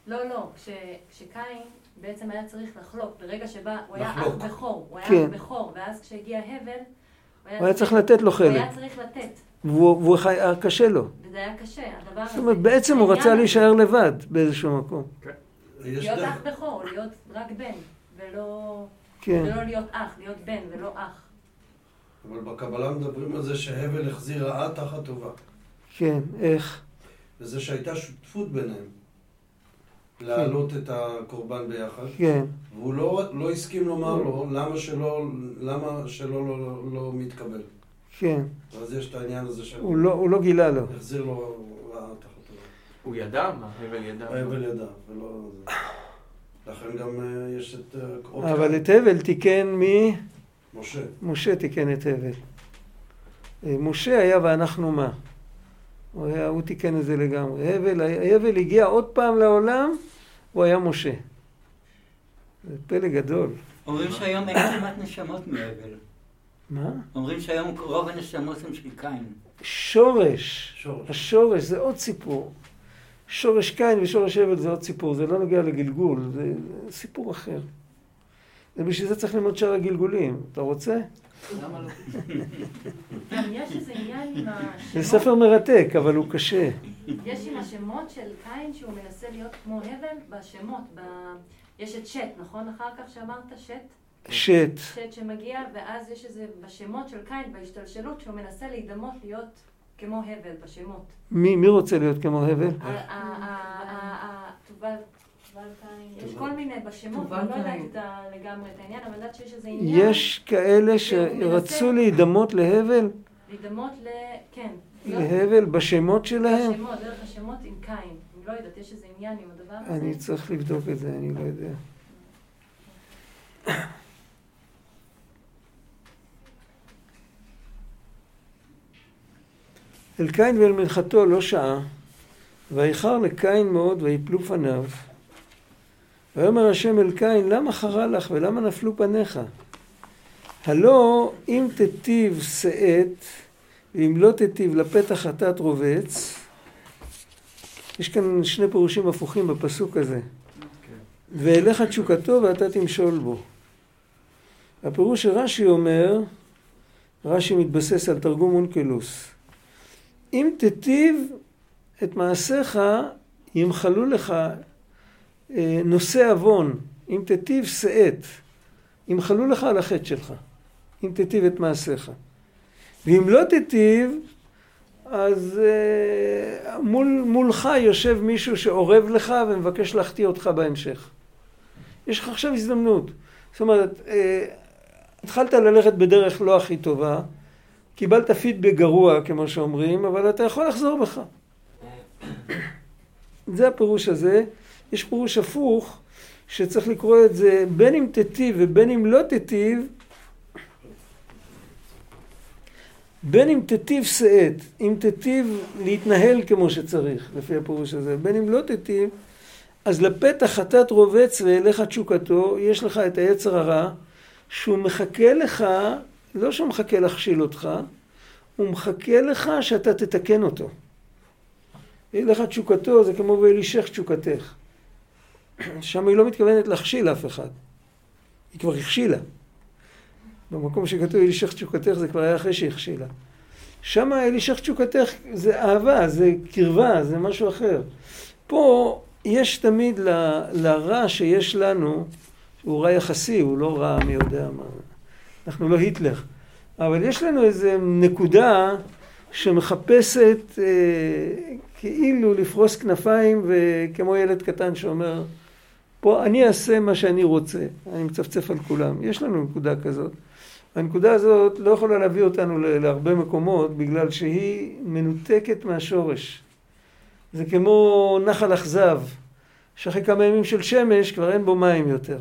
לא, לא, כש- כשקין בעצם היה צריך לחלוק, ברגע שבא, הוא היה. אח בכור, הוא היה כן. אח בכור, ואז כשהגיע הבל, הוא היה צריך לתת לו הוא חלק, היה צריך לתת, והוא היה קשה לו. וזה היה קשה, הדבר הזה. זאת אומרת, בעצם הוא רצה להישאר לבד באיזשהו מקום. יש להיות אח בכור, להיות רק בן, ולא כן, ולא להיות אח, להיות בן ולא אח. אבל בקבלה מדברים על זה שהבל החזיר רעה תחת טובה. כן, איך? וזה שהייתה שותפות ביניהם. להעלות את הקורבן ביחד. כן, והוא לא, לא הסכים לומר לו למה שלא, למה שלא לא, לא, לא מתקבל. כן. ואז יש את העניין הזה של... הוא לא- הוא לא גילה לו. החזיר לו רעה תחת טובה. הוא ידע מה? הבל ידע. ההבל ידע, ולא... לכן גם אה, יש את... אה, אבל. את הבל תיקן מי? משה. משה תיקן את הבל. אה, משה היה ואנחנו מה? הוא, היה, הוא תיקן את זה לגמרי. הבל, הבל הגיע עוד פעם לעולם, הוא היה משה. זה פלא גדול. אומרים שהיום אין כמעט נשמות מהבל. מה? אומרים שהיום רוב הנשמות הם של קין. שורש. שורש. השורש זה עוד סיפור. שורש קין ושורש הבל זה עוד סיפור, זה לא נוגע לגלגול, זה סיפור אחר. ובשביל זה צריך ללמוד שאר הגלגולים. אתה רוצה? למה לא? *laughs* גם יש איזה עניין עם זה ספר מרתק, אבל הוא קשה. יש עם השמות של קין שהוא מנסה להיות כמו הבל בשמות, ב... יש את שט, נכון אחר כך שאמרת שט? שט. שט שמגיע, ואז יש איזה בשמות של קין, בהשתלשלות, שהוא מנסה להידמות להיות כמו הבל בשמות. מי, מי רוצה להיות כמו הבל? יש. כל מיני בשמות, אני לא יודעת לגמרי את העניין, אבל אני יודעת שיש איזה עניין. יש כאלה שרצו להידמות להבל, להידמות ל... כן. להיות להבל בשמות שלהם. בשמות, דרך השמות עם קין. אני לא יודעת, יש איזה עניין עם הדבר הזה. אני צריך לבדוק את זה, אני לא יודע. אל קין ואל מנחתו לא שעה, ואיחר לקין מאוד ויפלו פניו. ויאמר השם אל קין, למה חרה לך ולמה נפלו פניך? הלא אם תיטיב שאת, ואם לא תיטיב לפתח חטאת רובץ, יש כאן שני פירושים הפוכים בפסוק הזה. ואליך תשוקתו ואתה תמשול בו. הפירוש שרש"י אומר, רש"י מתבסס על תרגום אונקלוס. אם תיטיב את מעשיך, ימחלו לך נושא עוון. אם תיטיב שאת, ימחלו לך על החטא שלך. אם תיטיב את מעשיך. ואם לא תיטיב, אז אה, מול, מולך יושב מישהו שאורב לך ומבקש להחטיא אותך בהמשך. יש לך עכשיו הזדמנות. זאת אומרת, אה, התחלת ללכת בדרך לא הכי טובה, קיבלת פידבק גרוע, כמו שאומרים, אבל אתה יכול לחזור בך. *coughs* זה הפירוש הזה. יש פירוש הפוך, שצריך לקרוא את זה בין אם תיטיב ובין אם לא תיטיב, בין אם תיטיב שאת, אם תיטיב להתנהל כמו שצריך, לפי הפירוש הזה, בין אם לא תיטיב, אז לפתח חטאת רובץ ואליך תשוקתו, יש לך את היצר הרע, שהוא מחכה לך, לא שהוא מחכה להכשיל אותך, הוא מחכה לך שאתה תתקן אותו. אליך תשוקתו זה כמו ואלישך תשוקתך. שם היא לא מתכוונת להכשיל אף אחד. היא כבר הכשילה. במקום שכתוב אלישך תשוקתך זה כבר היה אחרי שהכשילה. שם אלישך תשוקתך זה אהבה, זה קרבה, זה משהו אחר. פה יש תמיד ל, לרע שיש לנו, הוא רע יחסי, הוא לא רע מי יודע מה. אנחנו לא היטלר. אבל יש לנו איזו נקודה שמחפשת אה, כאילו לפרוס כנפיים וכמו ילד קטן שאומר פה אני אעשה מה שאני רוצה, אני מצפצף על כולם. יש לנו נקודה כזאת. הנקודה הזאת לא יכולה להביא אותנו להרבה מקומות בגלל שהיא מנותקת מהשורש. זה כמו נחל אכזב, שאחרי כמה ימים של שמש כבר אין בו מים יותר.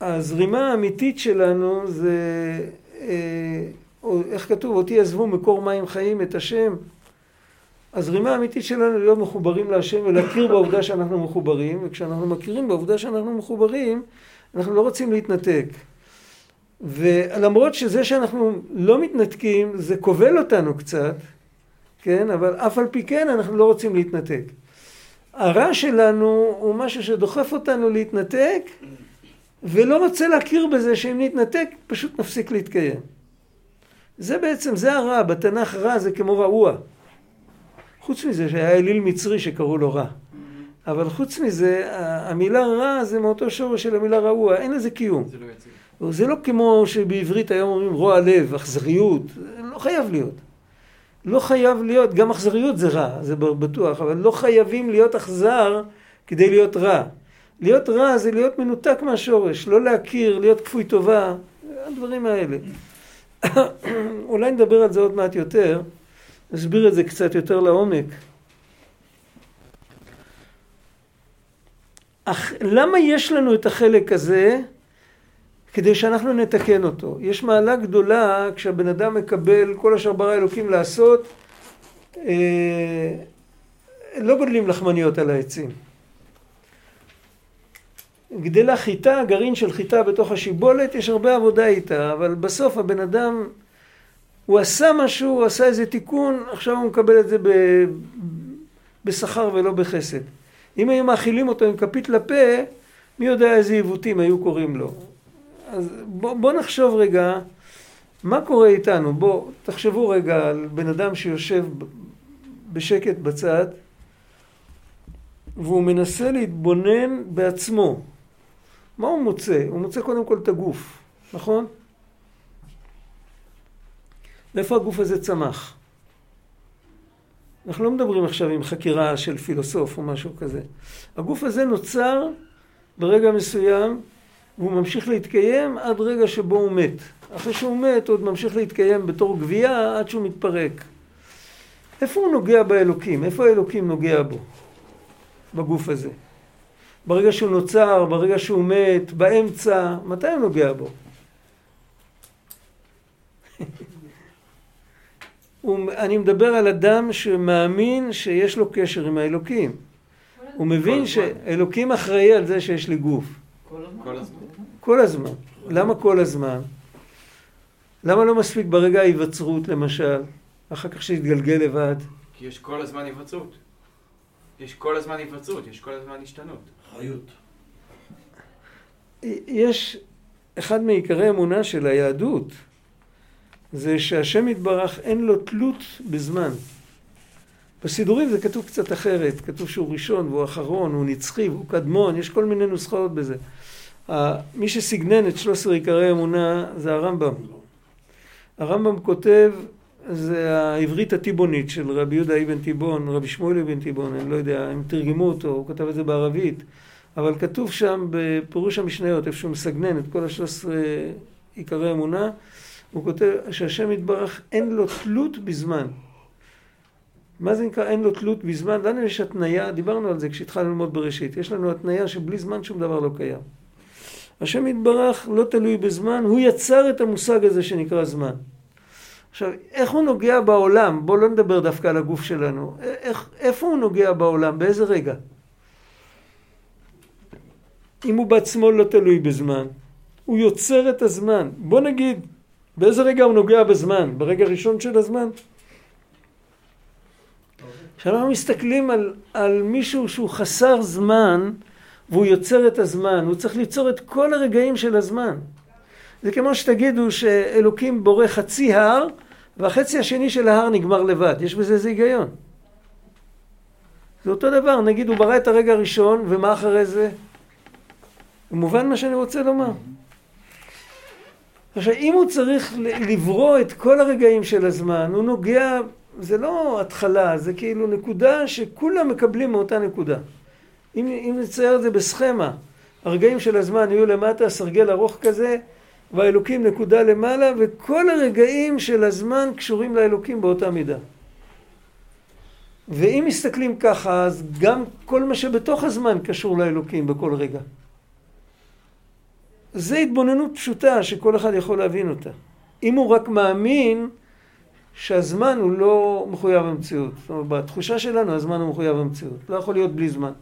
הזרימה האמיתית שלנו זה, אה, איך כתוב, אותי עזבו מקור מים חיים את השם. הזרימה האמיתית שלנו להיות מחוברים להשם ולהכיר בעובדה שאנחנו מחוברים, וכשאנחנו מכירים בעובדה שאנחנו מחוברים, אנחנו לא רוצים להתנתק. ולמרות שזה שאנחנו לא מתנתקים, זה כובל אותנו קצת, כן? אבל אף על פי כן אנחנו לא רוצים להתנתק. הרע שלנו הוא משהו שדוחף אותנו להתנתק, ולא רוצה להכיר בזה שאם נתנתק, פשוט נפסיק להתקיים. זה בעצם, זה הרע, בתנ"ך רע זה כמו רעוע. חוץ מזה שהיה אליל מצרי שקראו לו רע. אבל חוץ מזה, המילה רע זה מאותו שורש של המילה רעוע, אין לזה קיום. זה לא יציב. זה לא כמו שבעברית היום אומרים רוע לב, אכזריות, לא חייב להיות. לא חייב להיות, גם אכזריות זה רע, זה בטוח, אבל לא חייבים להיות אכזר כדי להיות רע. להיות רע זה להיות מנותק מהשורש, לא להכיר, להיות כפוי טובה, הדברים האלה. *coughs* אולי נדבר על זה עוד מעט יותר, נסביר את זה קצת יותר לעומק. אך למה יש לנו את החלק הזה? כדי שאנחנו נתקן אותו. יש מעלה גדולה כשהבן אדם מקבל כל אשר ברא אלוקים לעשות, אה, לא גודלים לחמניות על העצים. גדלה חיטה, גרעין של חיטה בתוך השיבולת, יש הרבה עבודה איתה, אבל בסוף הבן אדם, הוא עשה משהו, הוא עשה איזה תיקון, עכשיו הוא מקבל את זה ב... בשכר ולא בחסד. אם היו מאכילים אותו עם כפית לפה, מי יודע איזה עיוותים היו קוראים לו. אז בוא, בוא נחשוב רגע, מה קורה איתנו? בוא, תחשבו רגע על בן אדם שיושב בשקט בצד, והוא מנסה להתבונן בעצמו. מה הוא מוצא? הוא מוצא קודם כל את הגוף, נכון? מאיפה הגוף הזה צמח? אנחנו לא מדברים עכשיו עם חקירה של פילוסוף או משהו כזה. הגוף הזה נוצר ברגע מסוים והוא ממשיך להתקיים עד רגע שבו הוא מת. אחרי שהוא מת הוא עוד ממשיך להתקיים בתור גבייה עד שהוא מתפרק. איפה הוא נוגע באלוקים? איפה האלוקים נוגע בו? בגוף הזה. ברגע שהוא נוצר, ברגע שהוא מת, באמצע, מתי הוא נוגע בו? אני מדבר על אדם שמאמין שיש לו קשר עם האלוקים. הוא מבין שאלוקים אחראי על זה שיש לי גוף. כל הזמן. כל הזמן. למה כל הזמן? למה לא מספיק ברגע ההיווצרות למשל, אחר כך שיתגלגל לבד? כי יש כל הזמן היווצרות. יש כל הזמן היווצרות, יש כל הזמן השתנות. חיות. יש אחד מעיקרי אמונה של היהדות, זה שהשם יתברך אין לו תלות בזמן. בסידורים זה כתוב קצת אחרת, כתוב שהוא ראשון והוא אחרון, הוא נצחי והוא קדמון, יש כל מיני נוסחאות בזה. מי שסגנן את 13 עיקרי האמונה זה הרמב"ם. הרמב"ם כותב, זה העברית הטיבונית של רבי יהודה אבן טיבון, רבי שמואל אבן טיבון, אני לא יודע, הם תרגמו אותו, הוא כתב את זה בערבית, אבל כתוב שם בפירוש המשניות, איפה שהוא מסגנן את כל ה-13 עיקרי אמונה, הוא כותב שהשם יתברך אין לו תלות בזמן. מה זה נקרא אין לו תלות בזמן? לנו יש התניה, דיברנו על זה כשהתחלנו ללמוד בראשית, יש לנו התניה שבלי זמן שום דבר לא קיים. השם יתברך לא תלוי בזמן, הוא יצר את המושג הזה שנקרא זמן. עכשיו, איך הוא נוגע בעולם? בואו לא נדבר דווקא על הגוף שלנו. איך, איפה הוא נוגע בעולם? באיזה רגע? אם הוא בעצמו לא תלוי בזמן, הוא יוצר את הזמן. בוא נגיד, באיזה רגע הוא נוגע בזמן? ברגע הראשון של הזמן? כשאנחנו מסתכלים על, על מישהו שהוא חסר זמן, והוא יוצר את הזמן, הוא צריך ליצור את כל הרגעים של הזמן. זה כמו שתגידו שאלוקים בורא חצי הר, והחצי השני של ההר נגמר לבד. יש בזה איזה היגיון. זה אותו דבר, נגיד הוא ברא את הרגע הראשון, ומה אחרי זה? מובן מה שאני רוצה לומר. עכשיו, אם הוא צריך לברוא את כל הרגעים של הזמן, הוא נוגע, זה לא התחלה, זה כאילו נקודה שכולם מקבלים מאותה נקודה. אם, אם נצייר את זה בסכמה, הרגעים של הזמן יהיו למטה, סרגל ארוך כזה, והאלוקים נקודה למעלה, וכל הרגעים של הזמן קשורים לאלוקים באותה מידה. ואם מסתכלים ככה, אז גם כל מה שבתוך הזמן קשור לאלוקים בכל רגע. זה התבוננות פשוטה שכל אחד יכול להבין אותה. אם הוא רק מאמין שהזמן הוא לא מחויב המציאות. זאת אומרת, בתחושה שלנו הזמן הוא מחויב המציאות. לא יכול להיות בלי זמן.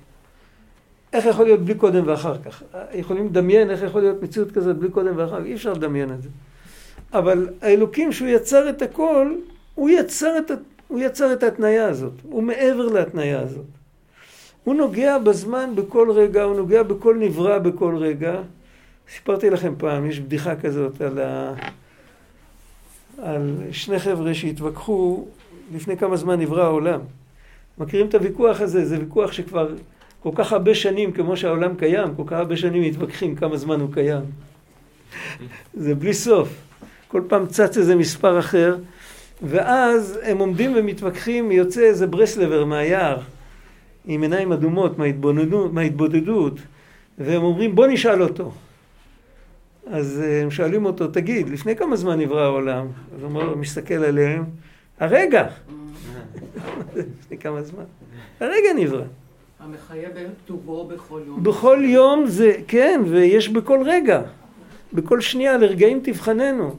איך יכול להיות בלי קודם ואחר כך? יכולים לדמיין איך יכול להיות מציאות כזאת בלי קודם ואחר כך? אי אפשר לדמיין את זה. אבל האלוקים שהוא יצר את הכל, הוא יצר את, הוא יצר את ההתניה הזאת. הוא מעבר להתניה הזאת. הוא נוגע בזמן בכל רגע, הוא נוגע בכל נברא בכל רגע. סיפרתי לכם פעם, יש בדיחה כזאת על, ה... על שני חבר'ה שהתווכחו לפני כמה זמן נברא העולם. מכירים את הוויכוח הזה? זה ויכוח שכבר כל כך הרבה שנים, כמו שהעולם קיים, כל כך הרבה שנים מתווכחים כמה זמן הוא קיים. *laughs* זה בלי סוף. כל פעם צץ איזה מספר אחר, ואז הם עומדים ומתווכחים, יוצא איזה ברסלבר מהיער, עם עיניים אדומות מההתבודדות, מההתבודדות, והם אומרים בוא נשאל אותו. אז אה, הם שואלים אותו, תגיד, לפני כמה זמן נברא העולם? אז הוא אומר, מסתכל עליהם, הרגע. לפני כמה זמן? הרגע נברא. המחיה בכתובו בכל יום. בכל יום זה, כן, ויש בכל רגע. בכל שנייה, לרגעים תבחננו.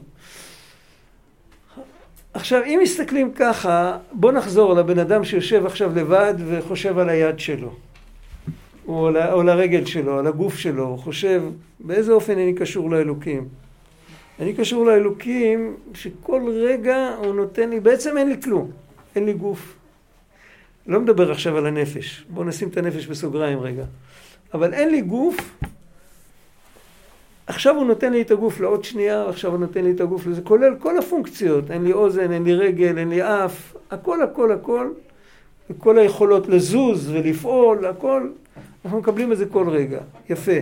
עכשיו, אם מסתכלים ככה, בואו נחזור לבן אדם שיושב עכשיו לבד וחושב על היד שלו. או, על, או לרגל שלו, על הגוף שלו, הוא חושב באיזה אופן אני קשור לאלוקים. אני קשור לאלוקים שכל רגע הוא נותן לי, בעצם אין לי כלום, אין לי גוף. לא מדבר עכשיו על הנפש, בואו נשים את הנפש בסוגריים רגע. אבל אין לי גוף, עכשיו הוא נותן לי את הגוף לעוד שנייה, עכשיו הוא נותן לי את הגוף לזה, כולל כל הפונקציות, אין לי אוזן, אין לי רגל, אין לי אף, הכל הכל הכל, וכל היכולות לזוז ולפעול, הכל, אנחנו מקבלים את זה כל רגע, יפה.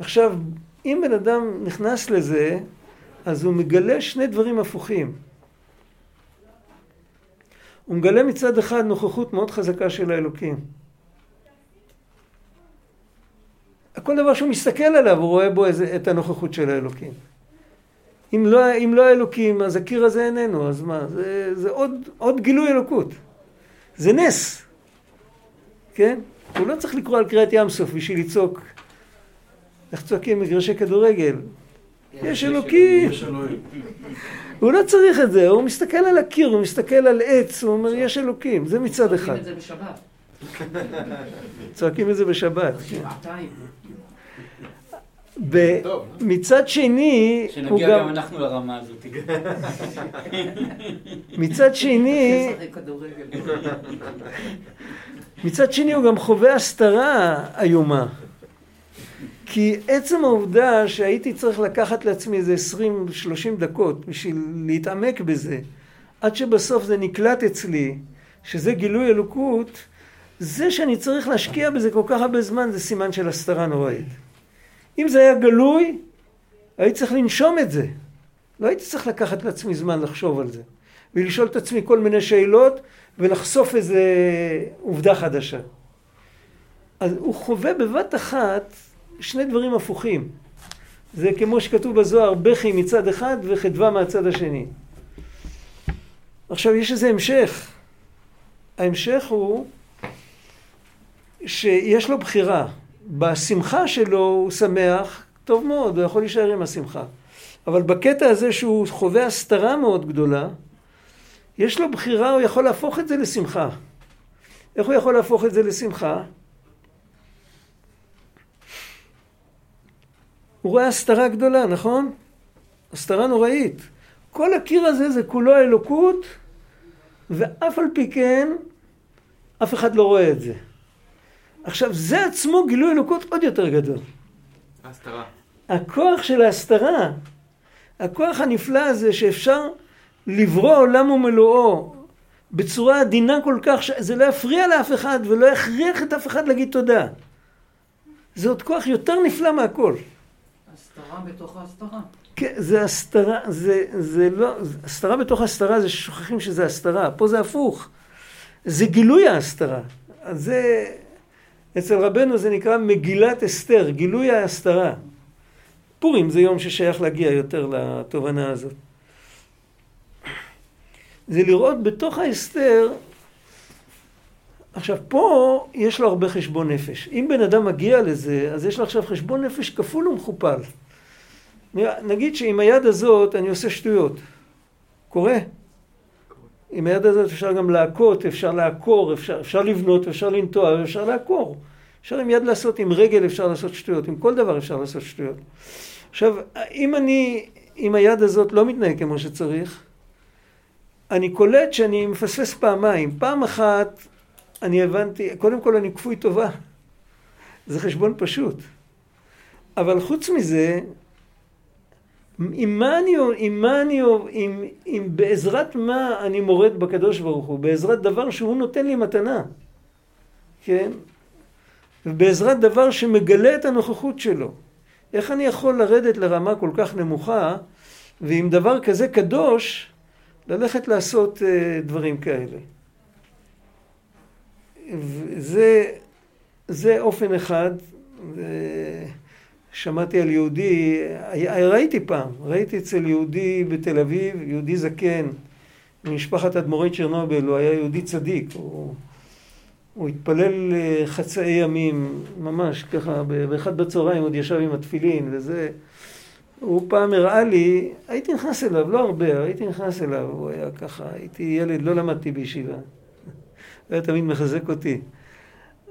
עכשיו, אם בן אדם נכנס לזה, אז הוא מגלה שני דברים הפוכים. הוא מגלה מצד אחד נוכחות מאוד חזקה של האלוקים. כל דבר שהוא מסתכל עליו, הוא רואה בו איזה, את הנוכחות של האלוקים. אם לא, אם לא האלוקים, אז הקיר הזה איננו, אז מה? זה, זה עוד, עוד גילוי אלוקות. זה נס, כן? הוא לא צריך לקרוא על קריאת ים סוף בשביל לצעוק. איך צועקים מגרשי כדורגל? יש אלוקים. הוא לא צריך את זה, הוא מסתכל על הקיר, הוא מסתכל על עץ, הוא אומר יש אלוקים, זה מצד אחד. צועקים את זה בשבת. צועקים את זה בשבת. כן. מצד שני, הוא שנגיע גם, גם אנחנו לרמה הזאת. מצד שני. *laughs* מצד שני הוא גם חווה הסתרה איומה. כי עצם העובדה שהייתי צריך לקחת לעצמי איזה 20-30 דקות בשביל להתעמק בזה, עד שבסוף זה נקלט אצלי, שזה גילוי אלוקות, זה שאני צריך להשקיע בזה כל כך הרבה זמן זה סימן של הסתרה נוראית. אם זה היה גלוי, הייתי צריך לנשום את זה. לא הייתי צריך לקחת לעצמי זמן לחשוב על זה. ולשאול את עצמי כל מיני שאלות ולחשוף איזה עובדה חדשה. אז הוא חווה בבת אחת שני דברים הפוכים. זה כמו שכתוב בזוהר, בכי מצד אחד וחדווה מהצד השני. עכשיו יש איזה המשך. ההמשך הוא שיש לו בחירה. בשמחה שלו הוא שמח, טוב מאוד, הוא יכול להישאר עם השמחה. אבל בקטע הזה שהוא חווה הסתרה מאוד גדולה, יש לו בחירה, הוא יכול להפוך את זה לשמחה. איך הוא יכול להפוך את זה לשמחה? הוא רואה הסתרה גדולה, נכון? הסתרה נוראית. כל הקיר הזה זה כולו אלוקות, ואף על פי כן, אף אחד לא רואה את זה. עכשיו, זה עצמו גילוי אלוקות עוד יותר גדול. הסתרה. הכוח של ההסתרה, הכוח הנפלא הזה שאפשר לברוא עולם ומלואו בצורה עדינה כל כך, שזה לא יפריע לאף אחד ולא יכריח את אף אחד להגיד תודה. זה עוד כוח יותר נפלא מהכל. הסתרה בתוך ההסתרה. כן, זה הסתרה, זה, זה לא, הסתרה בתוך הסתרה זה ששוכחים שזה הסתרה, פה זה הפוך. זה גילוי ההסתרה. זה, אצל רבנו זה נקרא מגילת אסתר, גילוי ההסתרה. פורים זה יום ששייך להגיע יותר לתובנה הזאת. זה לראות בתוך ההסתר, עכשיו פה יש לו הרבה חשבון נפש. אם בן אדם מגיע לזה, אז יש לו עכשיו חשבון נפש כפול ומכופל. נגיד שעם היד הזאת אני עושה שטויות. קורה? עם היד הזאת אפשר גם להכות, אפשר לעקור, אפשר, אפשר לבנות, אפשר לנטוע, ואפשר לעקור. אפשר עם יד לעשות, עם רגל אפשר לעשות שטויות, עם כל דבר אפשר לעשות שטויות. עכשיו, אם אני עם היד הזאת לא מתנהג כמו שצריך, אני קולט שאני מפספס פעמיים. פעם אחת אני הבנתי, קודם כל אני כפוי טובה. זה חשבון פשוט. אבל חוץ מזה, עם מה אני, עם מה אני, עם, עם בעזרת מה אני מורד בקדוש ברוך הוא? בעזרת דבר שהוא נותן לי מתנה, כן? ובעזרת דבר שמגלה את הנוכחות שלו. איך אני יכול לרדת לרמה כל כך נמוכה, ועם דבר כזה קדוש, ללכת לעשות uh, דברים כאלה? זה, זה אופן אחד. שמעתי על יהודי, ראיתי פעם, ראיתי אצל יהודי בתל אביב, יהודי זקן, ממשפחת אדמו"רי צ'רנובל, הוא היה יהודי צדיק, הוא, הוא התפלל חצאי ימים, ממש ככה, באחד בצהריים עוד ישב עם התפילין וזה, הוא פעם הראה לי, הייתי נכנס אליו, לא הרבה, הייתי נכנס אליו, הוא היה ככה, הייתי ילד, לא למדתי בישיבה, הוא *laughs* היה תמיד מחזק אותי.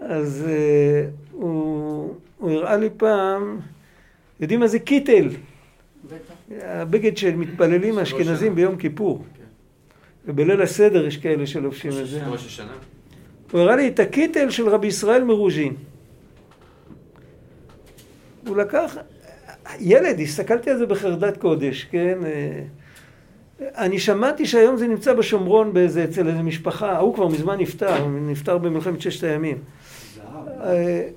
אז uh, הוא, הוא הראה לי פעם, יודעים מה זה קיטל? הבגד של מתפללים האשכנזים ביום כיפור. כן. ובליל הסדר יש כאלה שלובשים את זה. הוא הראה לי את הקיטל של רבי ישראל מרוז'ין. הוא לקח, ילד, הסתכלתי על זה בחרדת קודש, כן? אה, אני שמעתי שהיום זה נמצא בשומרון באיזה, אצל איזה משפחה, ההוא כבר מזמן נפטר, הוא נפטר במלחמת ששת הימים. אה,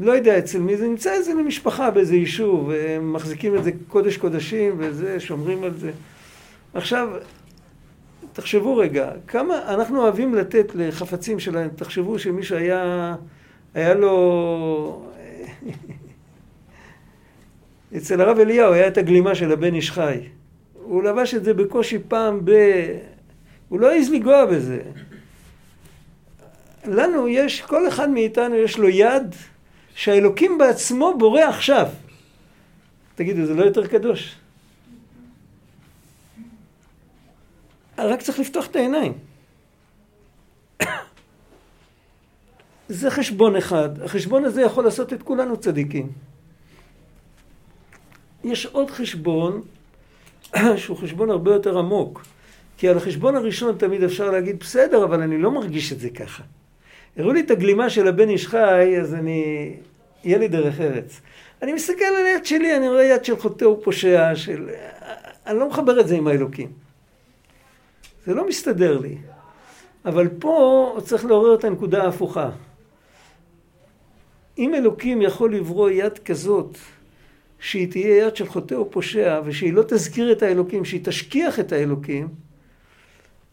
לא יודע אצל מי זה נמצא, איזה משפחה באיזה יישוב, הם מחזיקים את זה קודש קודשים וזה, שומרים על זה. עכשיו, תחשבו רגע, כמה אנחנו אוהבים לתת לחפצים שלהם, תחשבו שמישהו היה, היה לו... אצל הרב אליהו היה את הגלימה של הבן איש חי. הוא לבש את זה בקושי פעם ב... הוא לא העז לנגוע בזה. לנו יש, כל אחד מאיתנו יש לו יד שהאלוקים בעצמו בורא עכשיו. תגידו, זה לא יותר קדוש? רק צריך לפתוח את העיניים. *coughs* זה חשבון אחד. החשבון הזה יכול לעשות את כולנו צדיקים. יש עוד חשבון *clears throat* שהוא חשבון הרבה יותר עמוק. כי על החשבון הראשון תמיד אפשר להגיד, בסדר, אבל אני לא מרגיש את זה ככה. הראו לי את הגלימה של הבן איש חי, אז אני... יהיה לי דרך ארץ. אני מסתכל על היד שלי, אני רואה יד של חוטא ופושע, של... אני לא מחבר את זה עם האלוקים. זה לא מסתדר לי. אבל פה צריך לעורר את הנקודה ההפוכה. אם אלוקים יכול לברוא יד כזאת, שהיא תהיה יד של חוטא ופושע, ושהיא לא תזכיר את האלוקים, שהיא תשכיח את האלוקים,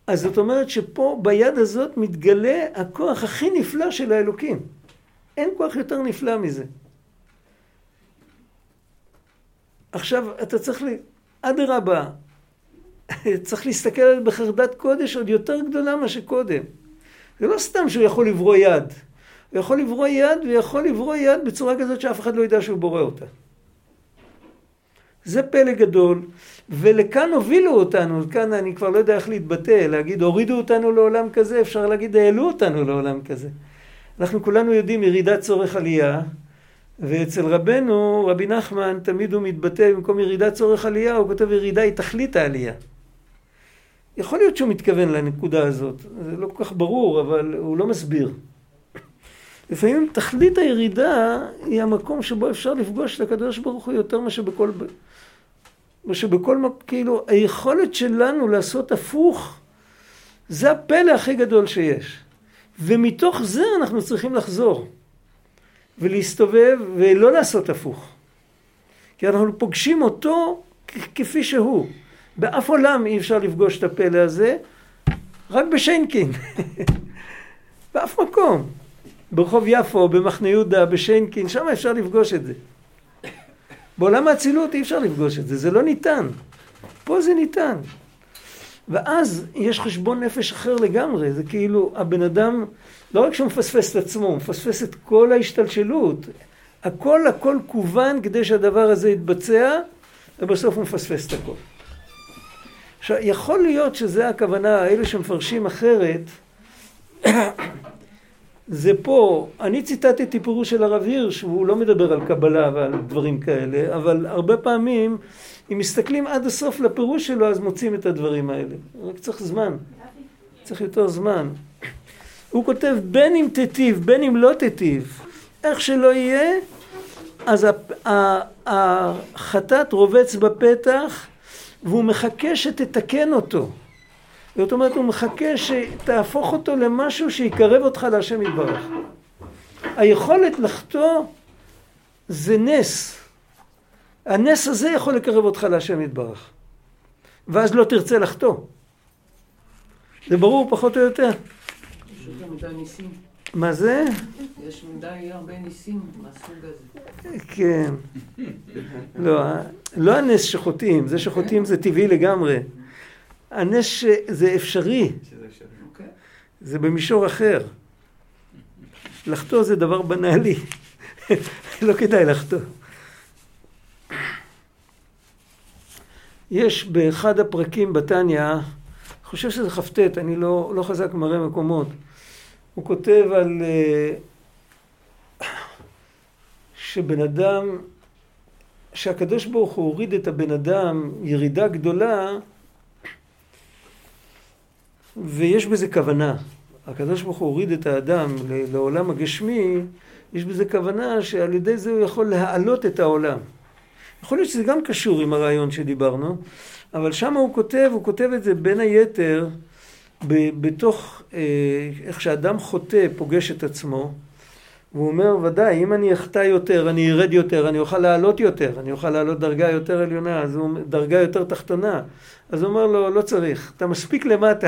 אז זאת אומרת שפה ביד הזאת מתגלה הכוח הכי נפלא של האלוקים. אין כוח יותר נפלא מזה. עכשיו, אתה צריך, ל... אדרבה, *laughs* צריך להסתכל על בחרדת קודש עוד יותר גדולה ממה שקודם. זה לא סתם שהוא יכול לברוא יד. הוא יכול לברוא יד ויכול לברוא יד בצורה כזאת שאף אחד לא ידע שהוא בורא אותה. זה פלא גדול, ולכאן הובילו אותנו, כאן אני כבר לא יודע איך להתבטא, להגיד הורידו אותנו לעולם כזה, אפשר להגיד העלו אותנו לעולם כזה. אנחנו כולנו יודעים ירידת צורך עלייה, ואצל רבנו, רבי נחמן, תמיד הוא מתבטא במקום ירידת צורך עלייה, הוא כותב ירידה היא תכלית העלייה. יכול להיות שהוא מתכוון לנקודה הזאת, זה לא כל כך ברור, אבל הוא לא מסביר. לפעמים תכלית הירידה היא המקום שבו אפשר לפגוש את הקדוש ברוך הוא יותר מאשר בכל... מאשר בכל מקום, כאילו, היכולת שלנו לעשות הפוך, זה הפלא הכי גדול שיש. ומתוך זה אנחנו צריכים לחזור. ולהסתובב ולא לעשות הפוך. כי אנחנו פוגשים אותו כפי שהוא. באף עולם אי אפשר לפגוש את הפלא הזה, רק בשיינקין. *laughs* באף מקום. ברחוב יפו, במחנה יהודה, בשיינקין, שם אפשר לפגוש את זה. בעולם האצילות אי אפשר לפגוש את זה, זה לא ניתן. פה זה ניתן. ואז יש חשבון נפש אחר לגמרי, זה כאילו הבן אדם, לא רק שהוא מפספס את עצמו, הוא מפספס את כל ההשתלשלות. הכל הכל כוון כדי שהדבר הזה יתבצע, ובסוף הוא מפספס את הכל. עכשיו, יכול להיות שזה הכוונה, אלה שמפרשים אחרת, זה פה, אני ציטטתי פירוש של הרב הירש, הוא לא מדבר על קבלה ועל דברים כאלה, אבל הרבה פעמים אם מסתכלים עד הסוף לפירוש שלו, אז מוצאים את הדברים האלה. רק צריך זמן. צריך יותר זמן. הוא כותב בין אם תיטיב, בין אם לא תיטיב, איך שלא יהיה, אז החטאת רובץ בפתח והוא מחכה שתתקן אותו. זאת אומרת, הוא מחכה שתהפוך אותו למשהו שיקרב אותך להשם יתברך. היכולת לחטוא זה נס. הנס הזה יכול לקרב אותך להשם יתברך. ואז לא תרצה לחטוא. זה ברור פחות או יותר. מה זה? יש מדי הרבה ניסים מהסוג הזה. כן. לא, לא הנס שחוטאים, זה שחוטאים זה טבעי לגמרי. הנס שזה אפשרי, שזה אפשרי. אוקיי? זה במישור אחר. לחטוא זה דבר בנאלי, *laughs* לא כדאי לחטוא. יש באחד הפרקים בתניא, אני חושב שזה כ"ט, אני לא, לא חזק מראה מקומות, הוא כותב על אה, שבן אדם, שהקדוש ברוך הוא הוריד את הבן אדם ירידה גדולה ויש בזה כוונה. הקדוש ברוך הוא הוריד את האדם לעולם הגשמי, יש בזה כוונה שעל ידי זה הוא יכול להעלות את העולם. יכול להיות שזה גם קשור עם הרעיון שדיברנו, אבל שם הוא כותב, הוא כותב את זה בין היתר בתוך אה, איך שאדם חוטא פוגש את עצמו, והוא אומר ודאי אם אני אחטא יותר אני ארד יותר אני אוכל לעלות יותר אני אוכל לעלות דרגה יותר עליונה. אז הוא, דרגה יותר תחתונה. אז הוא אומר לו לא צריך אתה מספיק למטה.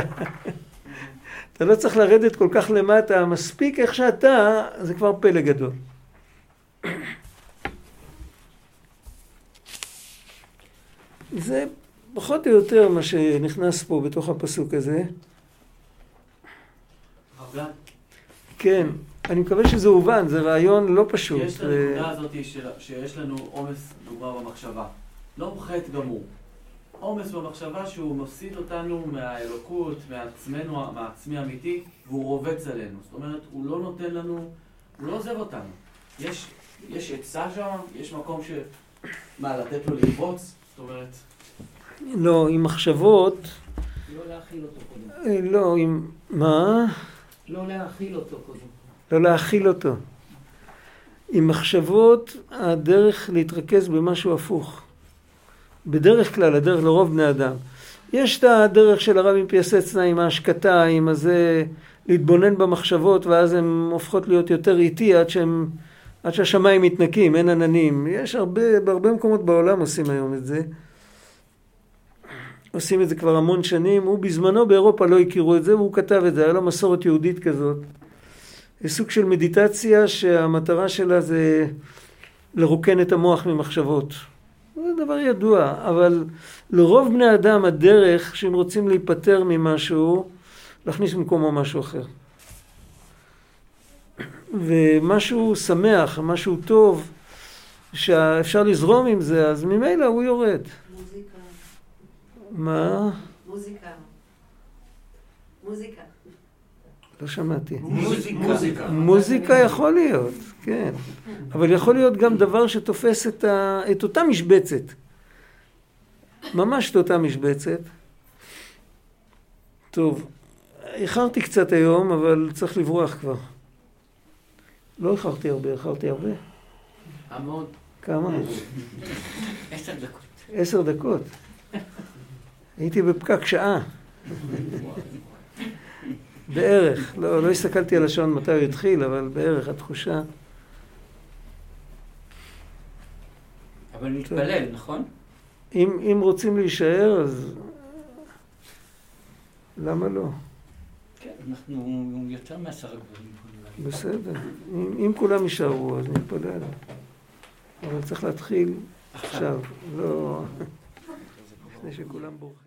*laughs* אתה לא צריך לרדת כל כך למטה מספיק איך שאתה זה כבר פלא גדול. *coughs* זה פחות או יותר מה שנכנס פה בתוך הפסוק הזה. כן אני מקווה שזה הובן זה רעיון לא פשוט יש את זה- הנקודה הזאת שיש לנו עומס דובר במחשבה. לא חטא גמור. עומס במחשבה שהוא מסיט אותנו מהאלוקות, מעצמנו, מעצמי האמיתי, והוא רובץ עלינו. זאת אומרת, הוא לא נותן לנו, הוא לא עוזב אותנו. יש, יש עצה שם, יש מקום ש... מה, לתת לו לרבוץ? זאת אומרת, לא, עם מחשבות, לא להאכיל אותו קודם. אה, לא, עם... מה? לא להאכיל אותו קודם. לא להאכיל אותו. עם מחשבות, הדרך להתרכז במשהו הפוך. בדרך כלל, הדרך לרוב בני אדם. יש את הדרך של הרבי פייסצנה עם ההשקטה, עם הזה, להתבונן במחשבות, ואז הן הופכות להיות יותר איטי עד שהם... עד שהשמיים מתנקים, אין עננים. יש הרבה, בהרבה מקומות בעולם עושים היום את זה. עושים את זה כבר המון שנים. הוא בזמנו באירופה לא הכירו את זה, והוא כתב את זה, היה לו מסורת יהודית כזאת. סוג של מדיטציה שהמטרה שלה זה לרוקן את המוח ממחשבות. זה דבר ידוע, אבל לרוב בני אדם הדרך שהם רוצים להיפטר ממשהו, להכניס במקומו משהו אחר. ומשהו שמח, משהו טוב, שאפשר לזרום עם זה, אז ממילא הוא יורד. מוזיקה. מה? מוזיקה. מוזיקה. לא שמעתי. מוזיקה. מוזיקה יכול להיות, כן. אבל יכול להיות גם דבר שתופס את, ה... את אותה משבצת. ממש את אותה משבצת. טוב, איחרתי קצת היום, אבל צריך לברוח כבר. לא איחרתי הרבה, איחרתי הרבה. המון. כמה? עשר דקות. עשר דקות. הייתי בפקק שעה. בערך. לא, לא הסתכלתי על השעון מתי הוא התחיל, אבל בערך התחושה. אבל נתפלל, נכון? אם, אם רוצים להישאר, אז למה לא? כן, אנחנו יותר מעשרה גברים פה נראה לי. בסדר. אם, אם כולם יישארו, אז נתפלל. אבל צריך להתחיל עכשיו, לא... *laughs* לפני שכולם בורחים.